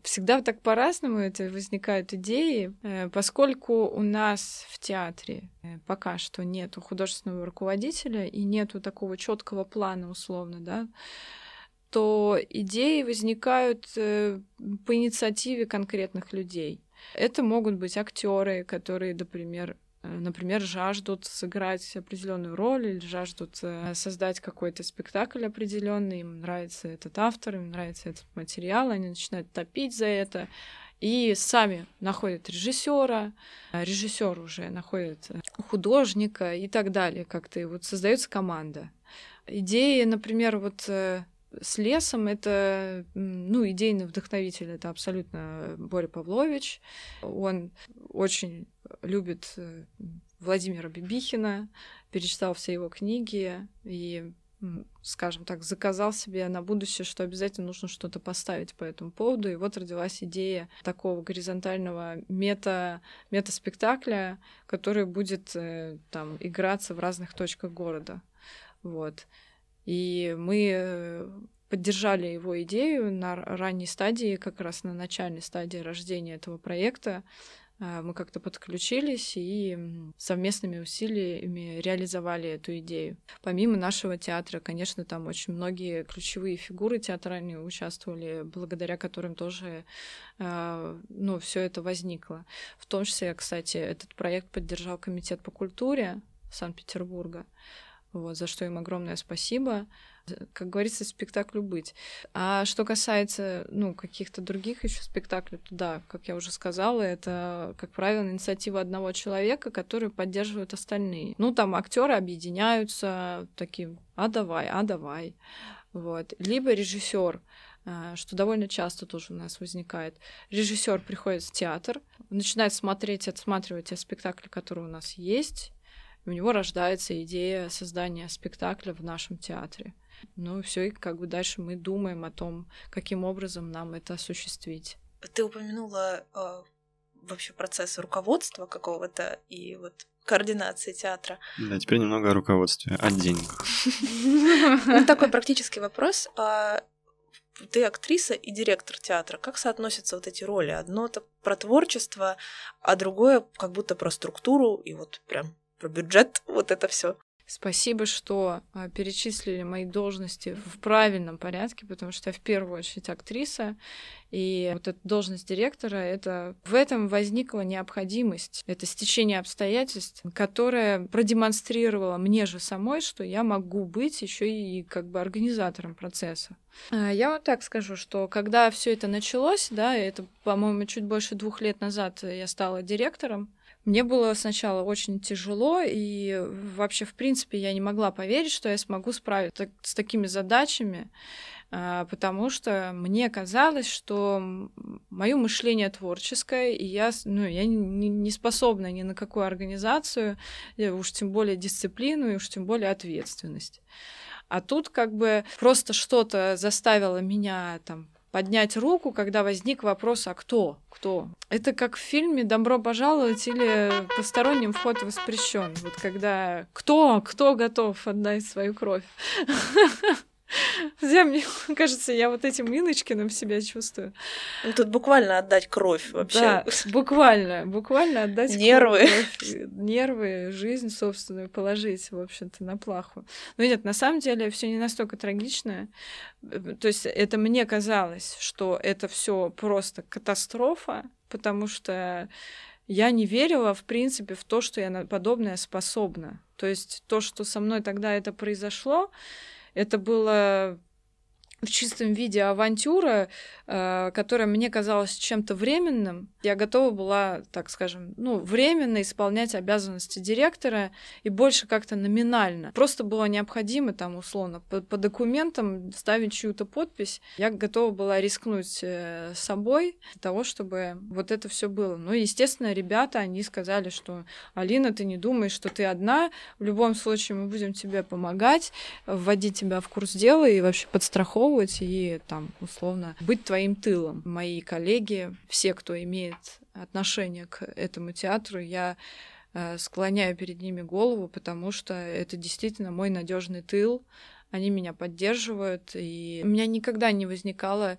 Speaker 3: Всегда так по-разному это возникают идеи, э, поскольку у нас в театре э, пока что нету художественного руководителя и нету такого четкого плана условно, да, то идеи возникают э, по инициативе конкретных людей. Это могут быть актеры, которые, например, например, жаждут сыграть определенную роль или жаждут э, создать какой-то спектакль определенный, им нравится этот автор, им нравится этот материал, они начинают топить за это, и сами находят режиссера, э, режиссер уже находит художника и так далее, как-то и вот создается команда. Идеи, например, вот с лесом это, ну, идейный вдохновитель, это абсолютно Боря Павлович. Он очень любит э, Владимира Бибихина, перечитал все его книги и скажем так, заказал себе на будущее, что обязательно нужно что-то поставить по этому поводу. И вот родилась идея такого горизонтального мета, мета-спектакля, который будет э, там играться в разных точках города. Вот. И мы э, поддержали его идею на ранней стадии, как раз на начальной стадии рождения этого проекта. А, мы как-то подключились и совместными усилиями реализовали эту идею. Помимо нашего театра, конечно, там очень многие ключевые фигуры театральные участвовали, благодаря которым тоже а, ну, все это возникло. В том числе, кстати, этот проект поддержал Комитет по культуре Санкт-Петербурга вот, за что им огромное спасибо. Как говорится, спектаклю быть. А что касается, ну, каких-то других еще спектаклей, то да, как я уже сказала, это, как правило, инициатива одного человека, который поддерживают остальные. Ну, там актеры объединяются таким, а давай, а давай. Вот. Либо режиссер, а, что довольно часто тоже у нас возникает. Режиссер приходит в театр, начинает смотреть, отсматривать те спектакли, которые у нас есть, у него рождается идея создания спектакля в нашем театре. Ну и все, и как бы дальше мы думаем о том, каким образом нам это осуществить.
Speaker 2: Ты упомянула э, вообще процесс руководства какого-то и вот координации театра.
Speaker 1: Да, теперь немного о руководстве, о деньгах.
Speaker 2: Ну, такой практический вопрос. А ты актриса и директор театра. Как соотносятся вот эти роли? Одно это про творчество, а другое как будто про структуру и вот прям про бюджет, вот это все.
Speaker 3: Спасибо, что а, перечислили мои должности в правильном порядке, потому что я в первую очередь актриса, и вот эта должность директора, это в этом возникла необходимость. Это стечение обстоятельств, которое продемонстрировало мне же самой, что я могу быть еще и как бы организатором процесса. А, я вот так скажу, что когда все это началось, да, это, по-моему, чуть больше двух лет назад я стала директором, мне было сначала очень тяжело, и вообще, в принципе, я не могла поверить, что я смогу справиться с такими задачами, а, потому что мне казалось, что мое мышление творческое, и я, ну, я не способна ни на какую организацию, уж тем более дисциплину, и уж тем более ответственность. А тут как бы просто что-то заставило меня там поднять руку, когда возник вопрос, а кто? Кто? Это как в фильме «Добро пожаловать» или «Посторонним вход воспрещен». Вот когда кто, кто готов отдать свою кровь? Я, мне кажется, я вот этим Миночкиным себя чувствую.
Speaker 2: Ну, тут буквально отдать кровь вообще.
Speaker 3: Да, буквально, буквально отдать
Speaker 2: нервы.
Speaker 3: Кровь, нервы, жизнь собственную положить, в общем-то, на плаху. Но нет, на самом деле все не настолько трагично. То есть это мне казалось, что это все просто катастрофа, потому что я не верила, в принципе, в то, что я на подобное способна. То есть то, что со мной тогда это произошло, это было в чистом виде авантюра, э, которая мне казалась чем-то временным. Я готова была, так скажем, ну, временно исполнять обязанности директора и больше как-то номинально. Просто было необходимо там, условно, по, по документам ставить чью-то подпись. Я готова была рискнуть э, собой для того, чтобы вот это все было. Ну, естественно, ребята, они сказали, что Алина, ты не думаешь, что ты одна. В любом случае мы будем тебе помогать, вводить тебя в курс дела и вообще подстраховывать и там условно быть твоим тылом. Мои коллеги, все, кто имеет отношение к этому театру, я э, склоняю перед ними голову, потому что это действительно мой надежный тыл. Они меня поддерживают, и у меня никогда не возникало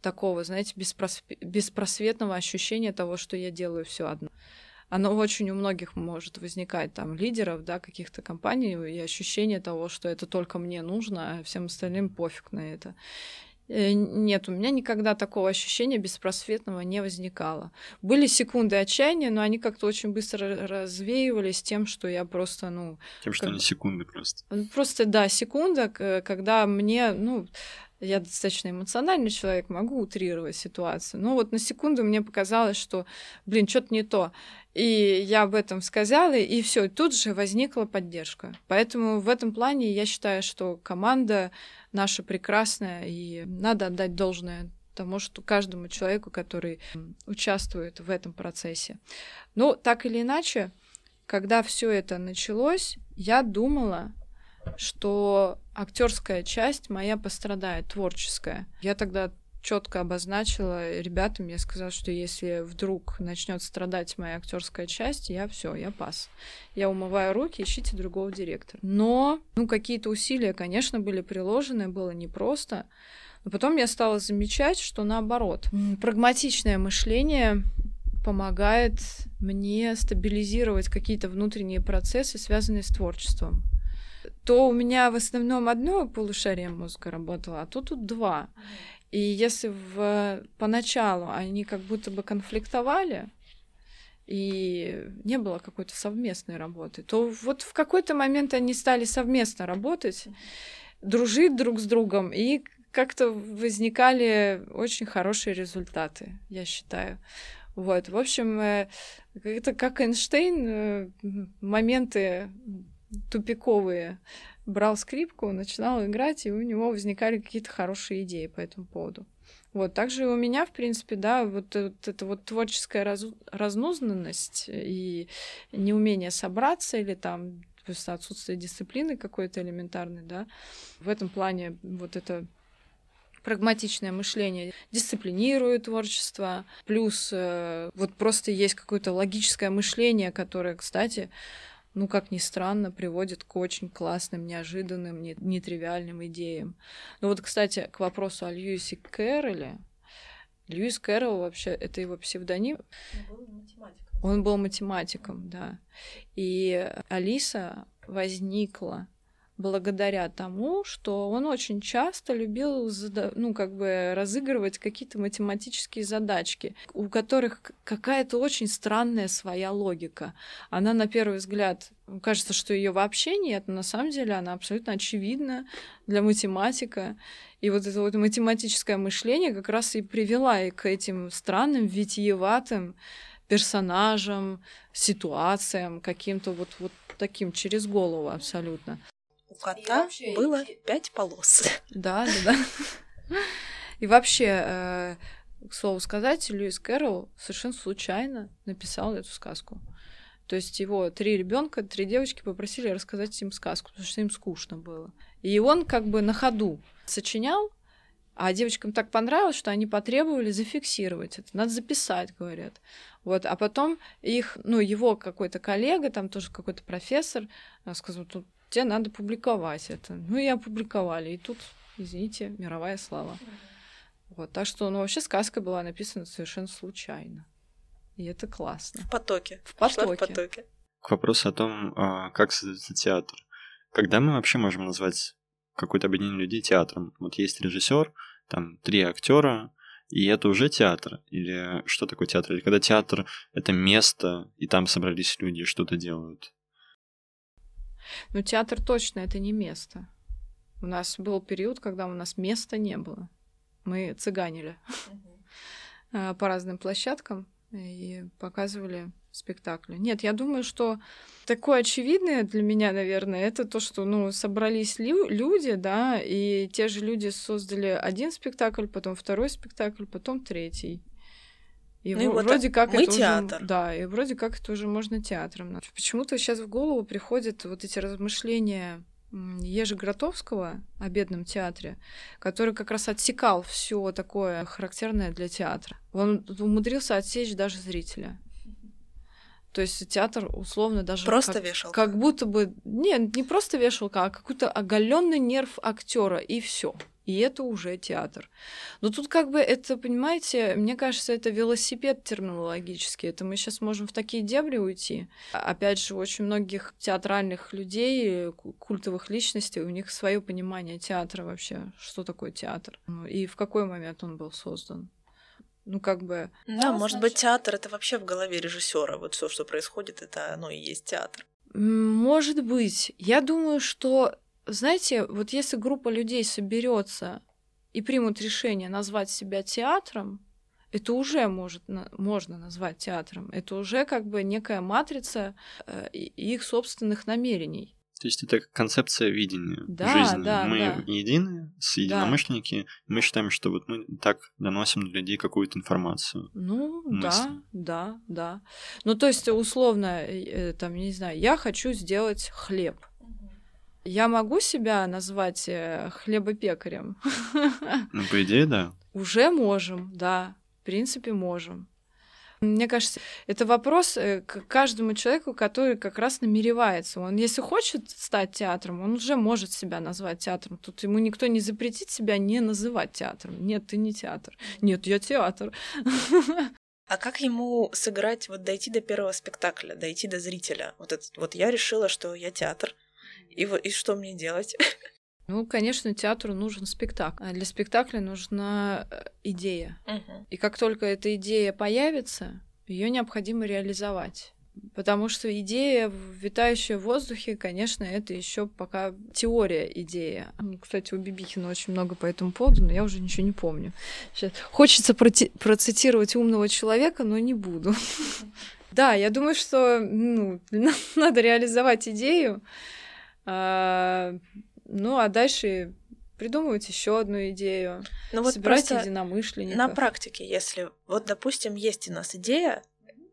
Speaker 3: такого, знаете, беспрос... беспросветного ощущения того, что я делаю все одно. Оно очень у многих может возникать, там, лидеров, да, каких-то компаний, и ощущение того, что это только мне нужно, а всем остальным пофиг на это. Э, нет, у меня никогда такого ощущения беспросветного не возникало. Были секунды отчаяния, но они как-то очень быстро развеивались тем, что я просто, ну...
Speaker 1: Тем, что как... они секунды просто.
Speaker 3: Просто, да, секунда, когда мне, ну, я достаточно эмоциональный человек, могу утрировать ситуацию. Но вот на секунду мне показалось, что, блин, что-то не то. И я об этом сказала, и все, тут же возникла поддержка. Поэтому в этом плане я считаю, что команда наша прекрасная, и надо отдать должное тому, что каждому человеку, который участвует в этом процессе. Но так или иначе, когда все это началось, я думала, что актерская часть моя пострадает, творческая. Я тогда четко обозначила ребятам, я сказала, что если вдруг начнет страдать моя актерская часть, я все, я пас. Я умываю руки, ищите другого директора. Но, ну, какие-то усилия, конечно, были приложены, было непросто. Но потом я стала замечать, что наоборот, прагматичное мышление помогает мне стабилизировать какие-то внутренние процессы, связанные с творчеством то у меня в основном одно полушарие мозга работало, а тут тут два. И если в, поначалу они как будто бы конфликтовали, и не было какой-то совместной работы, то вот в какой-то момент они стали совместно работать, дружить друг с другом, и как-то возникали очень хорошие результаты, я считаю. Вот, в общем, э, это как Эйнштейн, э, моменты тупиковые брал скрипку, начинал играть, и у него возникали какие-то хорошие идеи по этому поводу. Вот, также у меня, в принципе, да, вот, вот эта вот творческая раз, разнузнанность и неумение собраться или там просто отсутствие дисциплины какой-то элементарной, да, в этом плане вот это прагматичное мышление дисциплинирует творчество, плюс э, вот просто есть какое-то логическое мышление, которое, кстати, ну, как ни странно, приводит к очень классным, неожиданным, нетривиальным идеям. Ну вот, кстати, к вопросу о Льюисе Кэрроле. Льюис Кэрролл вообще, это его псевдоним. Он был математиком. Он был математиком, да. И Алиса возникла благодаря тому, что он очень часто любил, ну, как бы разыгрывать какие-то математические задачки, у которых какая-то очень странная своя логика. Она, на первый взгляд, кажется, что ее вообще нет, но на самом деле она абсолютно очевидна для математика. И вот это вот математическое мышление как раз и привела и к этим странным, витиеватым персонажам, ситуациям, каким-то вот, вот таким через голову абсолютно.
Speaker 2: У кота было пять полос.
Speaker 3: Да, да, да. И вообще, э, к слову сказать, Льюис Кэрролл совершенно случайно написал эту сказку. То есть его три ребенка, три девочки попросили рассказать им сказку, потому что им скучно было. И он как бы на ходу сочинял, а девочкам так понравилось, что они потребовали зафиксировать это. Надо записать, говорят. Вот. А потом их, ну, его какой-то коллега, там тоже какой-то профессор, э, сказал, тут тебе надо публиковать это. Ну и опубликовали. И тут, извините, мировая слава. Вот, так что, ну, вообще сказка была написана совершенно случайно. И это классно.
Speaker 2: В потоке.
Speaker 3: В потоке.
Speaker 2: в потоке.
Speaker 1: К вопросу о том, а, как создается театр. Когда мы вообще можем назвать какое-то объединение людей театром? Вот есть режиссер, там три актера, и это уже театр? Или что такое театр? Или когда театр — это место, и там собрались люди что-то делают?
Speaker 3: Ну, театр точно это не место. У нас был период, когда у нас места не было. Мы цыганили а, по разным площадкам и показывали спектакли. Нет, я думаю, что такое очевидное для меня, наверное, это то, что, ну, собрались лю- люди, да, и те же люди создали один спектакль, потом второй спектакль, потом третий. И ну, в, вроде как
Speaker 2: мы
Speaker 3: это
Speaker 2: театр.
Speaker 3: Уже, да, и вроде как это уже можно театром. Почему-то сейчас в голову приходят вот эти размышления Ежи Гротовского о бедном театре, который как раз отсекал все такое характерное для театра. Он умудрился отсечь даже зрителя. То есть театр условно даже
Speaker 2: просто
Speaker 3: как,
Speaker 2: вешалка.
Speaker 3: как будто бы нет, не просто вешалка, а какой-то оголенный нерв актера и все. И это уже театр. Но тут как бы это, понимаете, мне кажется, это велосипед терминологический. Это мы сейчас можем в такие дебри уйти. Опять же, у очень многих театральных людей, культовых личностей, у них свое понимание театра вообще. Что такое театр? И в какой момент он был создан? Ну, как бы...
Speaker 2: Да, ну, может значит... быть, театр это вообще в голове режиссера. Вот все, что происходит, это оно и есть театр.
Speaker 3: Может быть. Я думаю, что знаете, вот если группа людей соберется и примут решение назвать себя театром, это уже может, можно назвать театром. Это уже как бы некая матрица э, их собственных намерений.
Speaker 1: То есть это концепция видения да, жизни.
Speaker 3: Да,
Speaker 1: мы
Speaker 3: да.
Speaker 1: едины с единомышленники, да. мы считаем, что вот мы так доносим до людей какую-то информацию.
Speaker 3: Ну, мысли. да, да, да. Ну, то есть, условно, э, там, не знаю, я хочу сделать хлеб. Я могу себя назвать э, хлебопекарем?
Speaker 1: Ну, по идее, да.
Speaker 3: Уже можем, да. В принципе, можем. Мне кажется, это вопрос э, к каждому человеку, который как раз намеревается. Он, если хочет стать театром, он уже может себя назвать театром. Тут ему никто не запретит себя не называть театром. Нет, ты не театр. Нет, я театр.
Speaker 2: А как ему сыграть, вот дойти до первого спектакля, дойти до зрителя? Вот, это, вот я решила, что я театр, и, и что мне делать?
Speaker 3: Ну, конечно, театру нужен спектакль. А для спектакля нужна э, идея.
Speaker 2: Угу.
Speaker 3: И как только эта идея появится, ее необходимо реализовать. Потому что идея, витающая в воздухе, конечно, это еще пока теория идея. Кстати, у Бибихина очень много по этому поводу, но я уже ничего не помню. Сейчас. Хочется процитировать умного человека, но не буду. Да, я думаю, что ну, надо реализовать идею, а, ну, а дальше придумывать еще одну идею, ну, вот собирать единомышленников.
Speaker 2: На практике, если вот, допустим, есть у нас идея,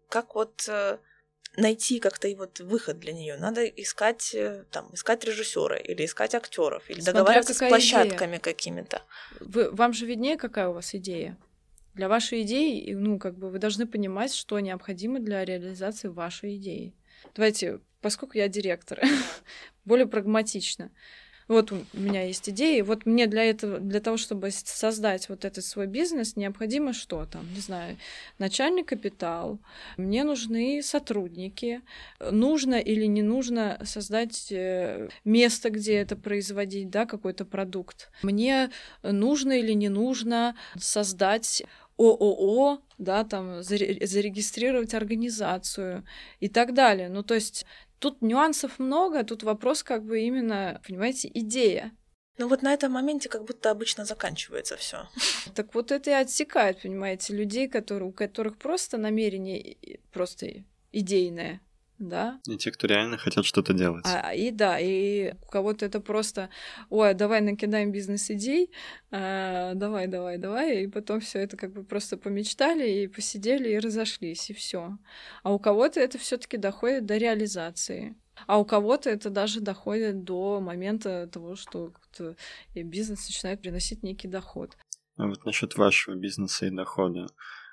Speaker 2: как вот э, найти как-то и вот выход для нее. Надо искать э, там искать режиссера или искать актеров или Смотря договариваться с площадками идея. какими-то.
Speaker 3: Вы, вам же виднее, какая у вас идея. Для вашей идеи, ну как бы вы должны понимать, что необходимо для реализации вашей идеи. Давайте поскольку я директор, более прагматично. Вот у меня есть идеи, вот мне для этого, для того, чтобы создать вот этот свой бизнес, необходимо что там, не знаю, начальный капитал, мне нужны сотрудники, нужно или не нужно создать э, место, где это производить, да, какой-то продукт. Мне нужно или не нужно создать ООО, да, там зарегистрировать организацию и так далее. Ну, то есть Тут нюансов много, тут вопрос как бы именно, понимаете, идея.
Speaker 2: Ну вот на этом моменте как будто обычно заканчивается все.
Speaker 3: Так вот это и отсекает, понимаете, людей, которые, у которых просто намерение просто идейное да.
Speaker 1: И те, кто реально хотят что-то делать.
Speaker 3: А, и да, и у кого-то это просто, ой, давай накидаем бизнес-идей, а, давай, давай, давай, и потом все это как бы просто помечтали и посидели и разошлись, и все. А у кого-то это все-таки доходит до реализации. А у кого-то это даже доходит до момента того, что бизнес начинает приносить некий доход.
Speaker 1: А вот насчет вашего бизнеса и дохода,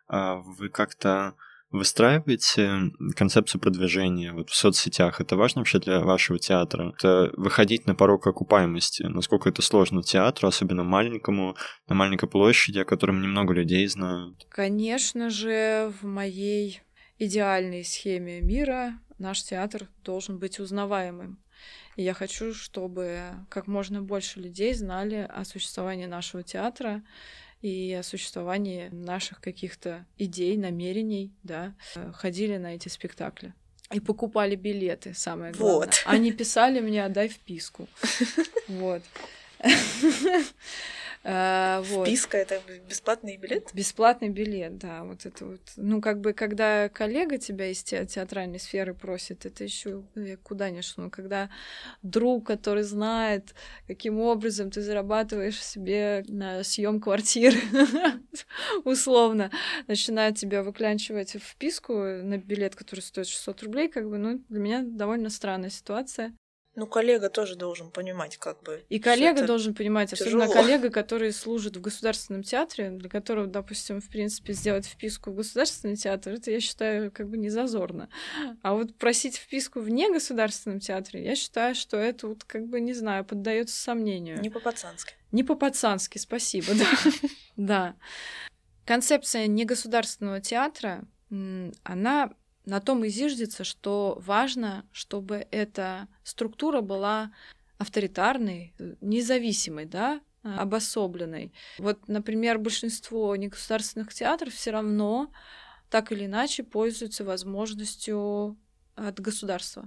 Speaker 1: а вы как-то выстраиваете концепцию продвижения вот в соцсетях. Это важно вообще для вашего театра? Это выходить на порог окупаемости. Насколько это сложно театру, особенно маленькому, на маленькой площади, о котором немного людей знают?
Speaker 3: Конечно же, в моей идеальной схеме мира наш театр должен быть узнаваемым. И я хочу, чтобы как можно больше людей знали о существовании нашего театра и о существовании наших каких-то идей, намерений, да, э, ходили на эти спектакли. И покупали билеты, самое главное. Вот. Они писали мне «отдай вписку». Вот.
Speaker 2: А, вот. Вписка это бесплатный билет?
Speaker 3: Бесплатный билет, да. Вот это вот. Ну, как бы, когда коллега тебя из те театральной сферы просит, это еще куда ни шло. Когда друг, который знает, каким образом ты зарабатываешь себе на съем квартиры, условно, начинает тебя выклянчивать вписку на билет, который стоит 600 рублей, как бы, ну, для меня довольно странная ситуация.
Speaker 2: Ну, коллега тоже должен понимать, как бы.
Speaker 3: И коллега должен понимать, особенно тяжело. коллега, который служит в государственном театре, для которого, допустим, в принципе, сделать вписку в государственный театр, это, я считаю, как бы не зазорно. А вот просить вписку в негосударственном театре, я считаю, что это вот как бы, не знаю, поддается сомнению.
Speaker 2: Не по-пацански.
Speaker 3: Не по-пацански, спасибо, да. Да. Концепция негосударственного театра, она на том и зиждется, что важно, чтобы эта структура была авторитарной, независимой, да, обособленной. Вот, например, большинство негосударственных театров все равно так или иначе пользуются возможностью от государства.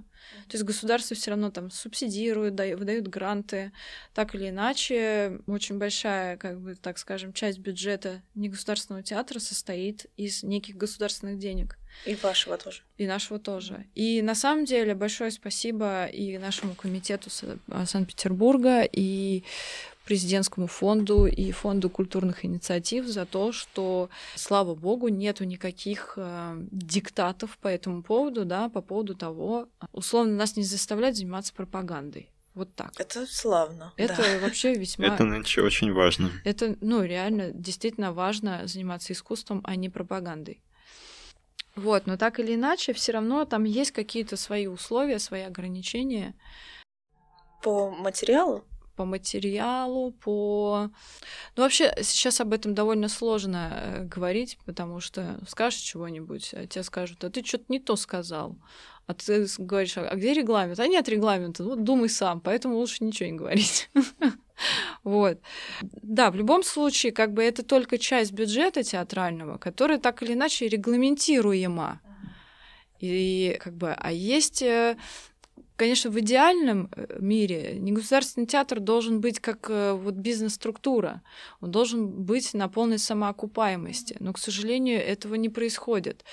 Speaker 3: То есть государство все равно там субсидирует, выдают гранты. Так или иначе, очень большая, как бы, так скажем, часть бюджета негосударственного театра состоит из неких государственных денег.
Speaker 2: И вашего тоже.
Speaker 3: И нашего тоже. И на самом деле большое спасибо и нашему комитету Санкт-Петербурга, и президентскому фонду и фонду культурных инициатив за то, что, слава богу, нету никаких э, диктатов по этому поводу, да, по поводу того, условно нас не заставляют заниматься пропагандой. Вот так.
Speaker 2: Это славно.
Speaker 3: Это да. вообще весьма...
Speaker 1: Это нынче очень важно.
Speaker 3: Это, ну, реально, действительно важно заниматься искусством, а не пропагандой. Вот, но так или иначе, все равно там есть какие-то свои условия, свои ограничения.
Speaker 2: По материалу?
Speaker 3: По материалу, по... Ну, вообще, сейчас об этом довольно сложно э, говорить, потому что скажешь чего-нибудь, а тебе скажут, а ты что-то не то сказал. А ты говоришь, а где регламент? А нет регламента, вот думай сам, поэтому лучше ничего не говорить. Вот. Да, в любом случае, как бы это только часть бюджета театрального, которая так или иначе регламентируема. И как бы, а есть э, Конечно, в идеальном э, мире негосударственный театр должен быть как э, вот бизнес-структура. Он должен быть на полной самоокупаемости. Но, к сожалению, этого не происходит.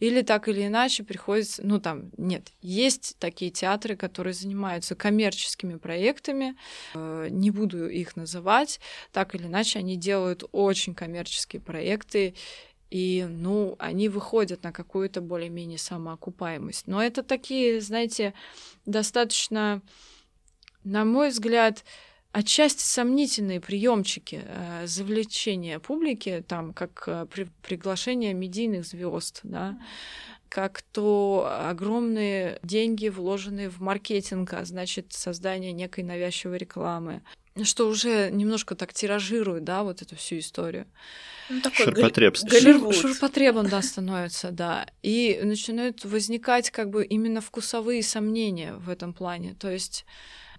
Speaker 3: Или так или иначе приходится... Ну, там, нет. Есть такие театры, которые занимаются коммерческими проектами. Э, не буду их называть. Так или иначе, они делают очень коммерческие проекты и, ну, они выходят на какую-то более-менее самоокупаемость. Но это такие, знаете, достаточно, на мой взгляд, отчасти сомнительные приемчики э, завлечения публики, там, как э, при, приглашение медийных звезд, да, как то огромные деньги, вложенные в маркетинг, а значит, создание некой навязчивой рекламы, что уже немножко так тиражирует, да, вот эту всю историю.
Speaker 1: Ну, такой Ширпотребство.
Speaker 3: Голливуд. Ширпотребом, да, становится, да. И начинают возникать как бы именно вкусовые сомнения в этом плане. То есть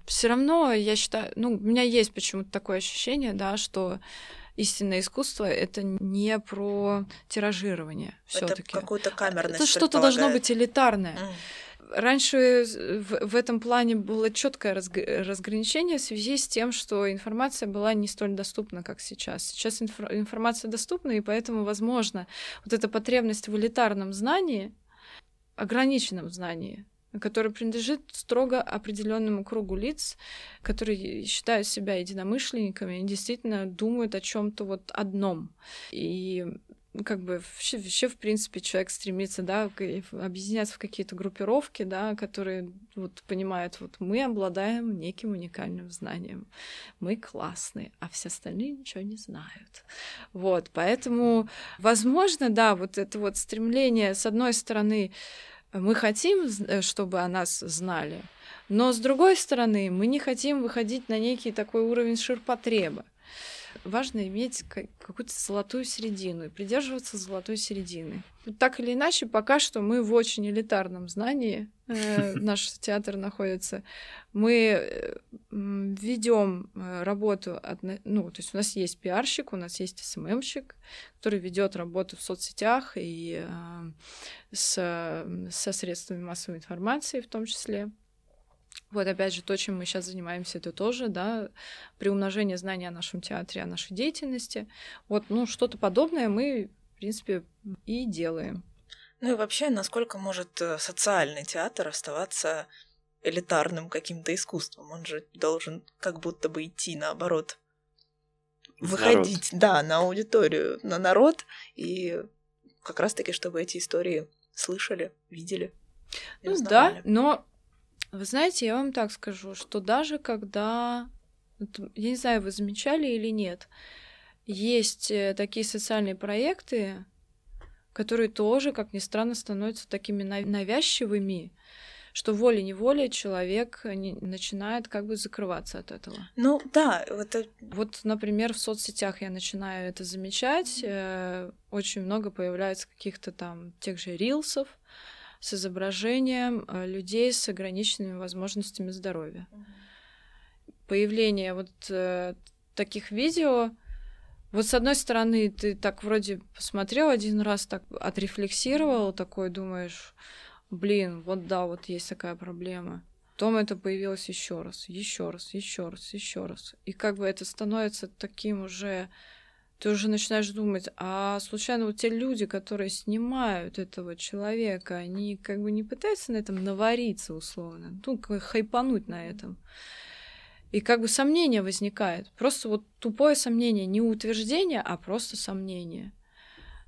Speaker 3: все равно я считаю, ну, у меня есть почему-то такое ощущение, да, что истинное искусство это не про тиражирование все-таки.
Speaker 2: Это какую-то камерность.
Speaker 3: Это что-то должно быть элитарное. Mm раньше в, в этом плане было четкое разграничение в связи с тем, что информация была не столь доступна, как сейчас. Сейчас инф, информация доступна, и поэтому, возможно, вот эта потребность в элитарном знании, ограниченном знании, который принадлежит строго определенному кругу лиц, которые считают себя единомышленниками и действительно думают о чем-то вот одном. И как бы вообще, вообще, в принципе, человек стремится, да, объединяться в какие-то группировки, да, которые вот понимают, вот мы обладаем неким уникальным знанием, мы классные, а все остальные ничего не знают. Вот, поэтому, возможно, да, вот это вот стремление, с одной стороны, мы хотим, э, чтобы о нас знали, но с другой стороны, мы не хотим выходить на некий такой уровень ширпотреба важно иметь какую-то золотую середину и придерживаться золотой середины. Так или иначе, пока что мы в очень элитарном знании, э, наш театр находится. Мы э, ведем э, работу, от, ну, то есть у нас есть пиарщик, у нас есть СММщик, который ведет работу в соцсетях и э, с, со средствами массовой информации в том числе. Вот опять же, то, чем мы сейчас занимаемся, это тоже, да, приумножение знаний о нашем театре, о нашей деятельности. Вот, ну, что-то подобное мы, в принципе, и делаем.
Speaker 2: Ну и вообще, насколько может э, социальный театр оставаться элитарным каким-то искусством? Он же должен как будто бы идти наоборот. Выходить, народ. да, на аудиторию, на народ, и как раз-таки, чтобы эти истории слышали, видели.
Speaker 3: Ну да, но Вы знаете, я вам так скажу, что даже когда, я не знаю, вы замечали или нет, есть э, такие социальные проекты, которые тоже, как ни странно, становятся такими навязчивыми, что волей-неволей человек начинает как бы закрываться от этого.
Speaker 2: Ну да, это...
Speaker 3: Вот, например, в соцсетях я начинаю это замечать, mm-hmm. очень много появляется каких-то там тех же рилсов с изображением э, людей с ограниченными возможностями здоровья. Mm-hmm. Появление вот э, таких видео вот с одной стороны, ты так вроде посмотрел один раз, так отрефлексировал, такой думаешь, блин, вот да, вот есть такая проблема. Потом это появилось еще раз, еще раз, еще раз, еще раз. И как бы это становится таким уже ты уже начинаешь думать, а случайно вот те люди, которые снимают этого человека, они как бы не пытаются на этом навариться условно, ну, как хайпануть на этом. И как бы сомнение возникает. Просто вот тупое сомнение, не утверждение, а просто сомнение.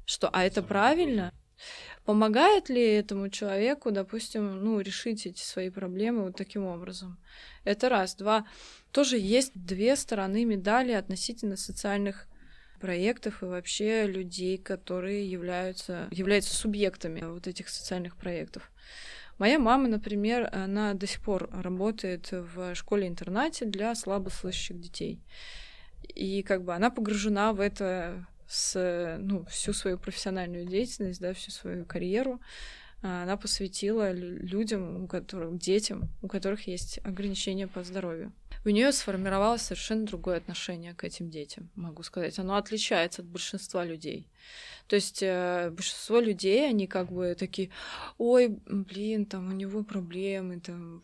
Speaker 3: Что, а это правильно? Помогает ли этому человеку, допустим, ну, решить эти свои проблемы вот таким образом? Это раз. Два. Тоже есть две стороны медали относительно социальных проектов и вообще людей, которые являются, являются субъектами вот этих социальных проектов. Моя мама, например, она до сих пор работает в школе-интернате для слабослышащих детей. И как бы она погружена в это с, ну, всю свою профессиональную деятельность, да, всю свою карьеру она посвятила людям, у которых, детям, у которых есть ограничения по здоровью. У нее сформировалось совершенно другое отношение к этим детям, могу сказать. Оно отличается от большинства людей. То есть э, большинство людей, они как бы такие, ой, блин, там у него проблемы, там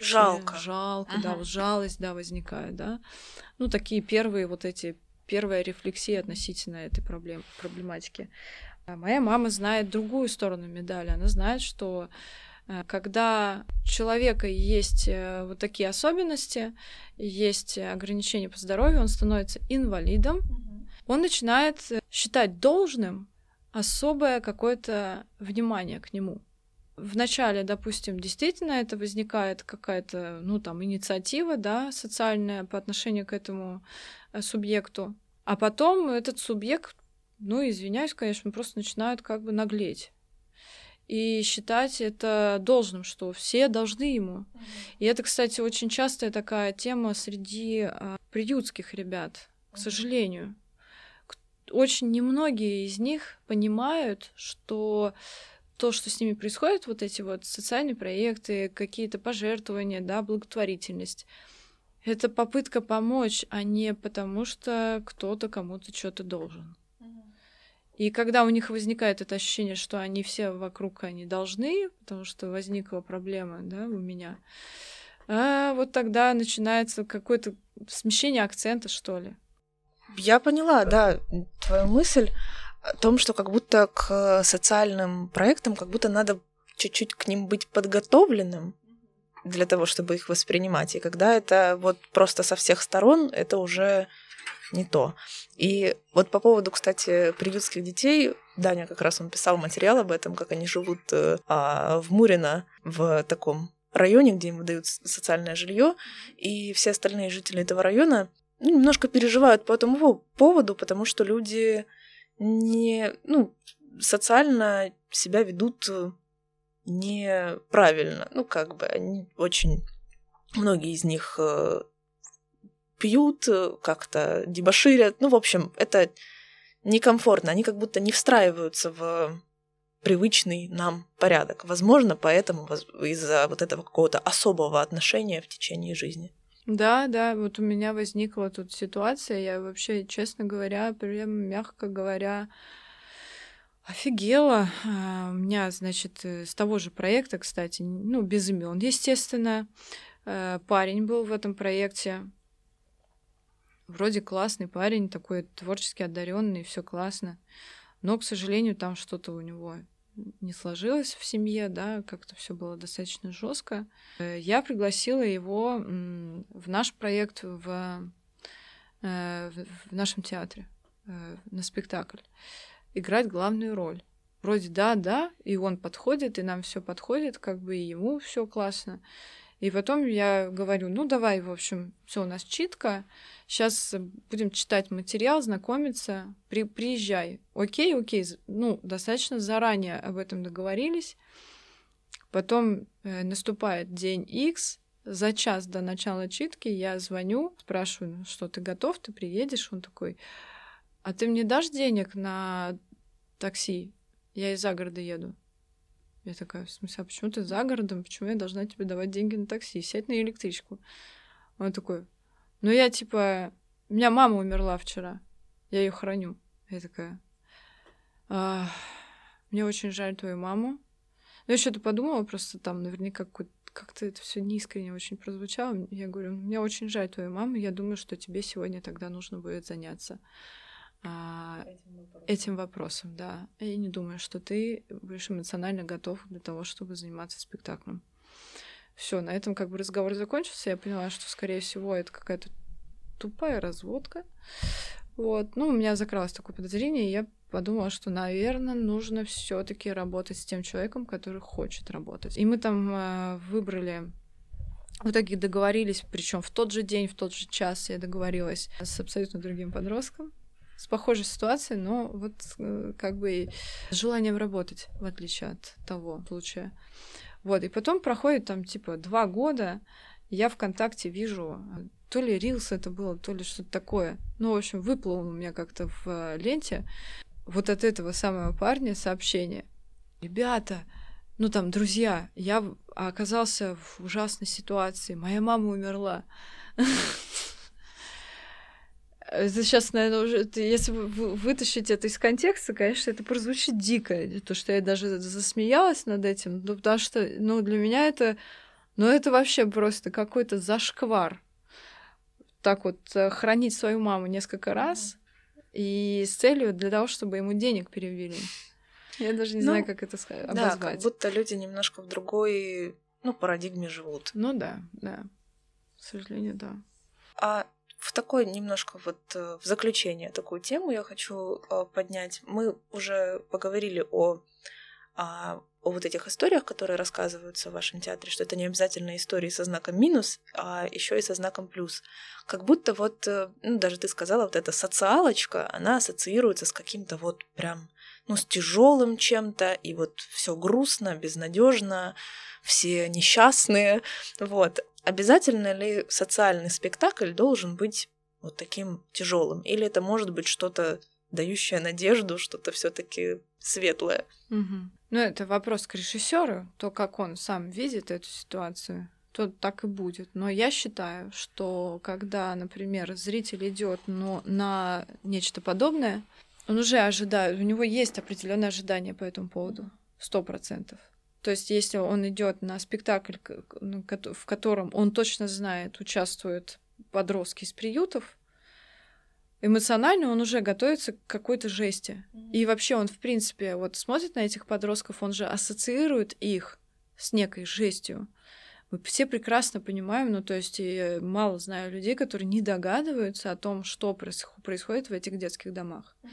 Speaker 2: жалко,
Speaker 3: жалко, ага. да, вот жалость, да, возникает, да. Ну такие первые вот эти первая рефлексия относительно этой проблем, проблематики. А моя мама знает другую сторону медали. Она знает, что когда у человека есть э, вот такие особенности, есть ограничения по здоровью, он становится инвалидом, он начинает считать должным особое какое-то внимание к нему. Вначале, допустим, действительно это возникает какая-то, ну, там, инициатива, да, социальная по отношению к этому э, субъекту. А потом этот субъект, ну, извиняюсь, конечно, просто начинают как бы наглеть и считать это должным, что все должны ему. И это, кстати, очень частая такая тема среди а, приютских ребят, к сожалению. Очень немногие из них понимают, что то, что с ними происходит, вот эти вот социальные проекты, какие-то пожертвования, да, благотворительность, это попытка помочь, а не потому, что кто-то кому-то что-то должен. И когда у них возникает это ощущение, что они все вокруг они должны, потому что возникла проблема, да, у меня, а вот тогда начинается какое-то смещение акцента, что ли.
Speaker 2: Я поняла, да, твою мысль о том, что как будто к социальным проектам как будто надо чуть-чуть к ним быть подготовленным, для того, чтобы их воспринимать. И когда это вот просто со всех сторон, это уже не то. И вот по поводу, кстати, приютских детей, Даня как раз он писал материал об этом, как они живут э, а, в Мурино, в таком районе, где им выдают социальное жилье, и все остальные жители этого района ну, немножко переживают по этому поводу, потому что люди не, ну, социально себя ведут неправильно. Ну, как бы они очень... Многие из них э, пьют, э, как-то дебоширят. Ну, в общем, это некомфортно. Они как будто не встраиваются в привычный нам порядок. Возможно, поэтому из-за вот этого какого-то особого отношения в течение жизни.
Speaker 3: Да, да, вот у меня возникла тут ситуация, я вообще, честно говоря, прям мягко говоря, Офигела. А, у меня, значит, э, с того же проекта, кстати, ну, без имен, естественно, э, парень был в этом проекте. Вроде классный парень, такой творчески одаренный, все классно. Но, к сожалению, там что-то у него не сложилось в семье, да, как-то все было достаточно жестко. Э, я пригласила его в наш проект в, в нашем театре на спектакль играть главную роль. вроде да, да, и он подходит, и нам все подходит, как бы и ему все классно. И потом я говорю, ну давай, в общем, все у нас читка, сейчас будем читать материал, знакомиться, при, приезжай. Окей, окей, ну, достаточно заранее об этом договорились. Потом э, наступает день X, за час до начала читки я звоню, спрашиваю, ну что, ты готов, ты приедешь? Он такой, а ты мне дашь денег на такси? Я из-за города еду. Я такая, в смысле, а почему ты за городом? Почему я должна тебе давать деньги на такси? Сядь на электричку. Он такой, ну я типа... У меня мама умерла вчера. Я ее храню. Я такая, а, мне очень жаль твою маму. Ну, я что-то подумала, просто там наверняка как-то это все неискренне очень прозвучало. Я говорю, мне очень жаль твою маму, я думаю, что тебе сегодня тогда нужно будет заняться а, этим, вопросом. этим вопросом, да. Я не думаю, что ты будешь эмоционально готов для того, чтобы заниматься спектаклем. Все, на этом как бы разговор закончился. Я поняла, что, скорее всего, это какая-то тупая разводка. Вот. Ну, у меня закралось такое подозрение, и я подумала, что, наверное, нужно все-таки работать с тем человеком, который хочет работать. И мы там э, выбрали в итоге договорились, причем в тот же день, в тот же час я договорилась с абсолютно другим подростком, с похожей ситуацией, но вот э, как бы с желанием работать, в отличие от того случая. Вот, и потом проходит там типа два года, я ВКонтакте вижу, то ли Рилс это было, то ли что-то такое. Ну, в общем, выплыл у меня как-то в э, ленте вот от этого самого парня сообщение. Ребята, ну там, друзья, я оказался в ужасной ситуации, моя мама умерла. Сейчас, наверное, уже, если вы вытащить это из контекста, конечно, это прозвучит дико, то, что я даже засмеялась над этим, ну, потому что, ну, для меня это, ну, это вообще просто какой-то зашквар. Так вот, э, хранить свою маму несколько раз, и с целью для того, чтобы ему денег перевели. Я даже не ну, знаю, как это обозвать.
Speaker 2: Да, как будто люди немножко в другой, ну, парадигме живут.
Speaker 3: Ну да, да. К сожалению, да.
Speaker 2: А в такой немножко вот э, в заключение такую тему я хочу э, поднять. Мы уже поговорили о, о, о вот этих историях, которые рассказываются в вашем театре, что это не обязательно истории со знаком минус, а еще и со знаком плюс. Как будто вот, э, ну даже ты сказала, вот эта социалочка, она ассоциируется с каким-то вот прям, ну с тяжелым чем-то, и вот все грустно, безнадежно, все несчастные, вот. Обязательно ли социальный спектакль должен быть вот таким тяжелым? Или это может быть что-то дающее надежду, что-то все-таки светлое?
Speaker 3: Угу. Ну, это вопрос к режиссеру, то, как он сам видит эту ситуацию то так и будет. Но я считаю, что когда, например, зритель идет но на нечто подобное, он уже ожидает, у него есть определенное ожидание по этому поводу, сто процентов. То есть, если он идет на спектакль, ну, в котором он точно знает, участвуют подростки из приютов, эмоционально он уже готовится к какой-то жести. Mm-hmm. И вообще он, в принципе, вот смотрит на этих подростков, он же ассоциирует их с некой жестью. Мы все прекрасно понимаем, ну то есть я мало знаю людей, которые не догадываются о том, что происходит в этих детских домах. Mm-hmm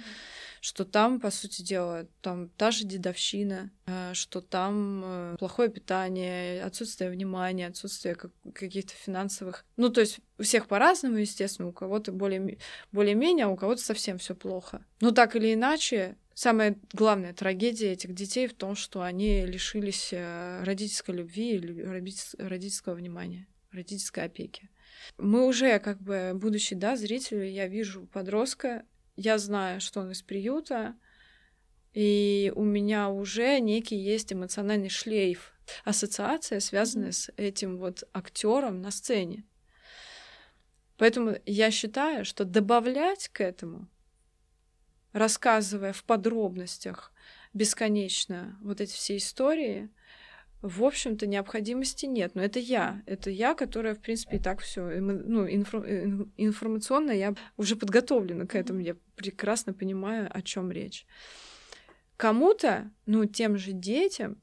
Speaker 3: что там, по сути дела, там та же дедовщина, э, что там э, плохое питание, отсутствие внимания, отсутствие каких-то финансовых... Ну, то есть у всех по-разному, естественно, у кого-то более, более-менее, а у кого-то совсем все плохо. Но так или иначе, самая главная трагедия этих детей в том, что они лишились э, родительской любви или родительского внимания, родительской опеки. Мы уже, как бы, будучи, да, зрителю, я вижу подростка, я знаю, что он из приюта, и у меня уже некий есть эмоциональный шлейф, ассоциация, связанная mm-hmm. с этим вот актером на сцене. Поэтому я считаю, что добавлять к этому, рассказывая в подробностях бесконечно вот эти все истории, в общем-то, необходимости нет. Но это я. Это я, которая, в принципе, и так все. Ну, инфор... информационно я уже подготовлена к этому. Я прекрасно понимаю, о чем речь. Кому-то, ну, тем же детям,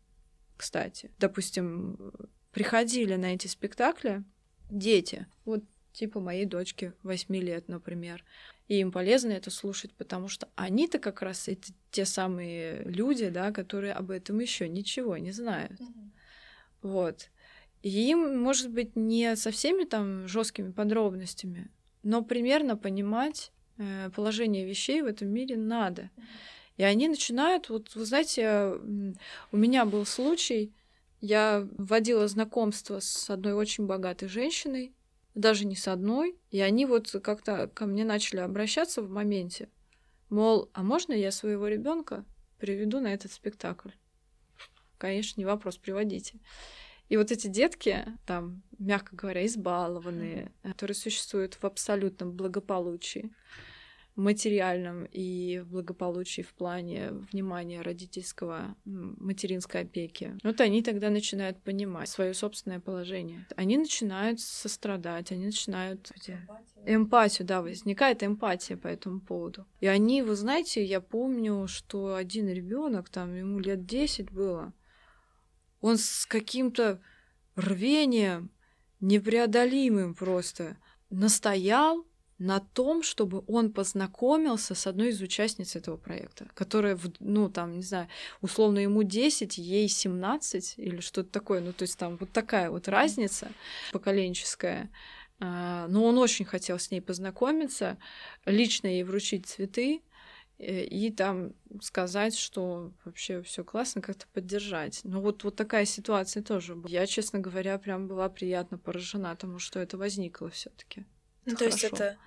Speaker 3: кстати, допустим, приходили на эти спектакли дети, вот типа моей дочки 8 лет, например. И им полезно это слушать, потому что они-то как раз, эти те самые люди, да, которые об этом еще ничего не знают. Вот. И им, может быть, не со всеми там жесткими подробностями, но примерно понимать э, положение вещей в этом мире надо. И они начинают, вот вы знаете, у меня был случай, я вводила знакомство с одной очень богатой женщиной, даже не с одной, и они вот как-то ко мне начали обращаться в моменте, мол, а можно я своего ребенка приведу на этот спектакль? Конечно, не вопрос, приводите. И вот эти детки, там, мягко говоря, избалованные, которые существуют в абсолютном благополучии, материальном и в благополучии в плане внимания родительского, материнской опеки. Вот они тогда начинают понимать свое собственное положение. Они начинают сострадать, они начинают... Эмпатию. эмпатию, да, возникает эмпатия по этому поводу. И они, вы знаете, я помню, что один ребенок, там ему лет 10 было, он с каким-то рвением непреодолимым просто настоял на том, чтобы он познакомился с одной из участниц этого проекта, которая, ну, там, не знаю, условно ему 10, ей 17 или что-то такое. Ну, то есть там вот такая вот разница поколенческая. А, но он очень хотел с ней познакомиться, лично ей вручить цветы э, и там сказать, что вообще все классно, как-то поддержать. Но вот, вот такая ситуация тоже была. Я, честно говоря, прям была приятно поражена тому, что это возникло все таки
Speaker 2: ну, то есть это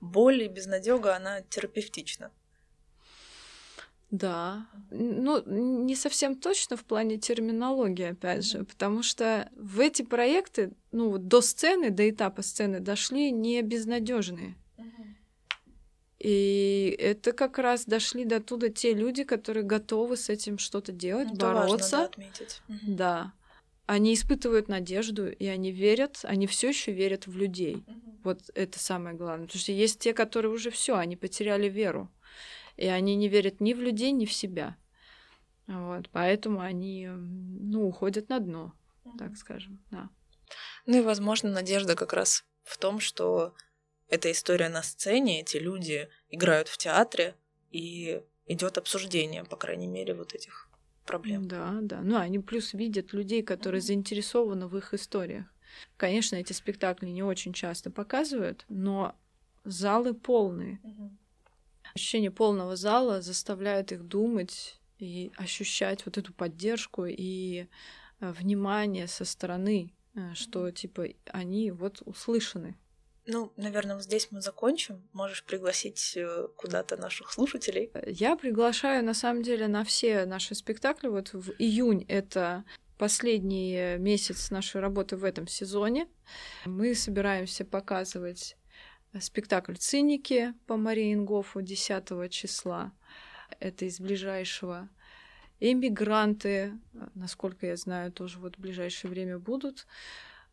Speaker 2: боль и безнадега, она терапевтична.
Speaker 3: Да. Ну, не совсем точно в плане терминологии, опять же, потому что в эти проекты, ну, вот до сцены, до этапа сцены дошли не безнадежные. И это как раз дошли до туда те люди, которые готовы с этим что-то делать, это бороться. Важно, да, отметить. Да они испытывают надежду, и они верят, они все еще верят в людей. Вот это самое главное. Потому что есть те, которые уже все, они потеряли веру. И они не верят ни в людей, ни в себя. Вот, поэтому они, ну, уходят на дно, так скажем, да.
Speaker 2: Ну и, возможно, надежда как раз в том, что эта история на сцене, эти люди играют в театре, и идет обсуждение, по крайней мере, вот этих проблем.
Speaker 3: Да, да. Ну, они плюс видят людей, которые mm-hmm. заинтересованы в их историях. Конечно, эти спектакли не очень часто показывают, но залы полные. Mm-hmm. Ощущение полного зала заставляет их думать и ощущать вот эту поддержку и э, внимание со стороны, э, что типа они вот услышаны.
Speaker 2: Ну, наверное, вот здесь мы закончим. Можешь пригласить э, куда-то наших слушателей.
Speaker 3: Я приглашаю, на самом деле, на все наши спектакли. Вот в июнь это последний месяц нашей работы в этом сезоне. Мы собираемся показывать спектакль «Циники» по Мариенгофу 10 числа. Это из ближайшего. Эмигранты, насколько я знаю, тоже вот в ближайшее время будут.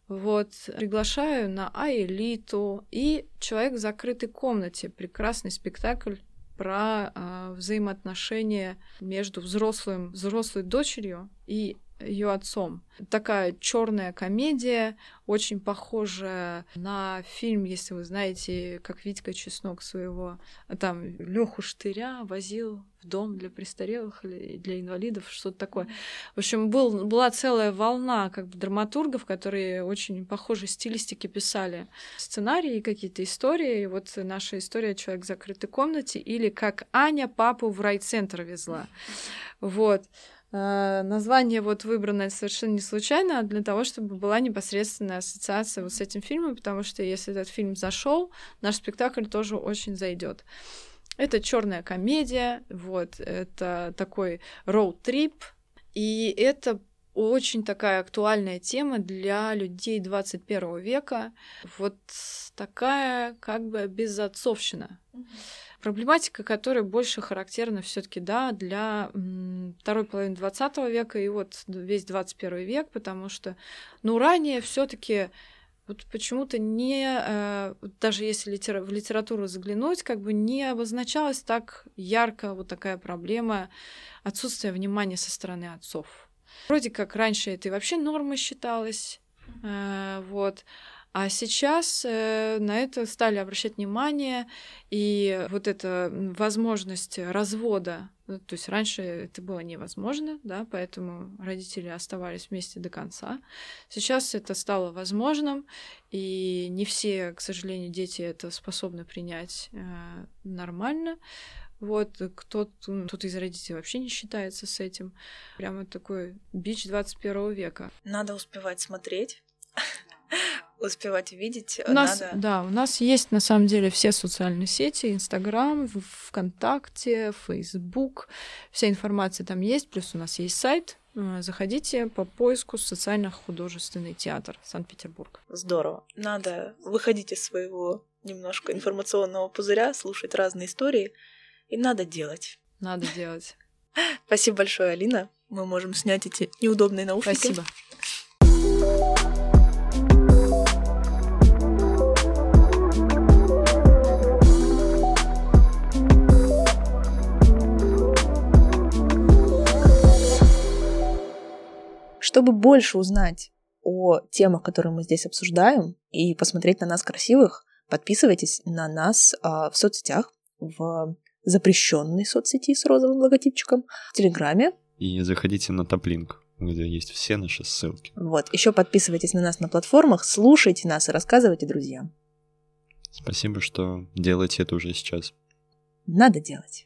Speaker 3: Вот, приглашаю на Аэлиту и «Человек в закрытой комнате». Прекрасный спектакль про э, взаимоотношения между взрослым, взрослой дочерью и ее отцом. Такая черная комедия, очень похожая на фильм, если вы знаете, как Витька Чеснок своего там Леху Штыря возил в дом для престарелых или для инвалидов, что-то такое. В общем, был, была целая волна как бы драматургов, которые очень похожей стилистики писали сценарии, какие-то истории. И вот наша история «Человек в закрытой комнате» или «Как Аня папу в райцентр везла». Вот. Э, название вот выбрано совершенно не случайно, а для того, чтобы была непосредственная ассоциация вот с этим фильмом, потому что если этот фильм зашел, наш спектакль тоже очень зайдет. Это черная комедия, вот, это такой роуд-трип, и это очень такая актуальная тема для людей 21 века. Вот такая как бы безотцовщина. Mm-hmm. Проблематика, которая больше характерна все таки да, для второй половины 20 века и вот весь 21 век, потому что, ну, ранее все таки вот почему-то не, э, даже если литера, в литературу заглянуть, как бы не обозначалась так ярко вот такая проблема отсутствия внимания со стороны отцов. Вроде как раньше это и вообще нормой считалось, э, вот. А сейчас э, на это стали обращать внимание, и вот эта возможность развода, ну, то есть раньше это было невозможно, да, поэтому родители оставались вместе до конца. Сейчас это стало возможным, и не все, к сожалению, дети это способны принять э, нормально. Вот кто-то тут из родителей вообще не считается с этим. Прямо такой бич 21 века.
Speaker 2: Надо успевать смотреть успевать видеть.
Speaker 3: У нас, надо... Да, у нас есть на самом деле все социальные сети, Инстаграм, ВКонтакте, Фейсбук, вся информация там есть, плюс у нас есть сайт. Э, заходите по поиску социально-художественный театр Санкт-Петербург.
Speaker 2: Здорово. Надо выходить из своего немножко информационного пузыря, слушать разные истории, и надо делать.
Speaker 3: Надо делать.
Speaker 2: Спасибо большое, Алина. Мы можем снять эти неудобные наушники.
Speaker 3: Спасибо.
Speaker 2: Чтобы больше узнать о темах, которые мы здесь обсуждаем, и посмотреть на нас красивых, подписывайтесь на нас а, в соцсетях, в запрещенной соцсети с розовым логотипчиком, в Телеграме.
Speaker 1: И заходите на Топлинк, где есть все наши ссылки.
Speaker 2: Вот, еще подписывайтесь на нас на платформах, слушайте нас и рассказывайте друзьям.
Speaker 1: Спасибо, что делаете это уже сейчас.
Speaker 2: Надо делать.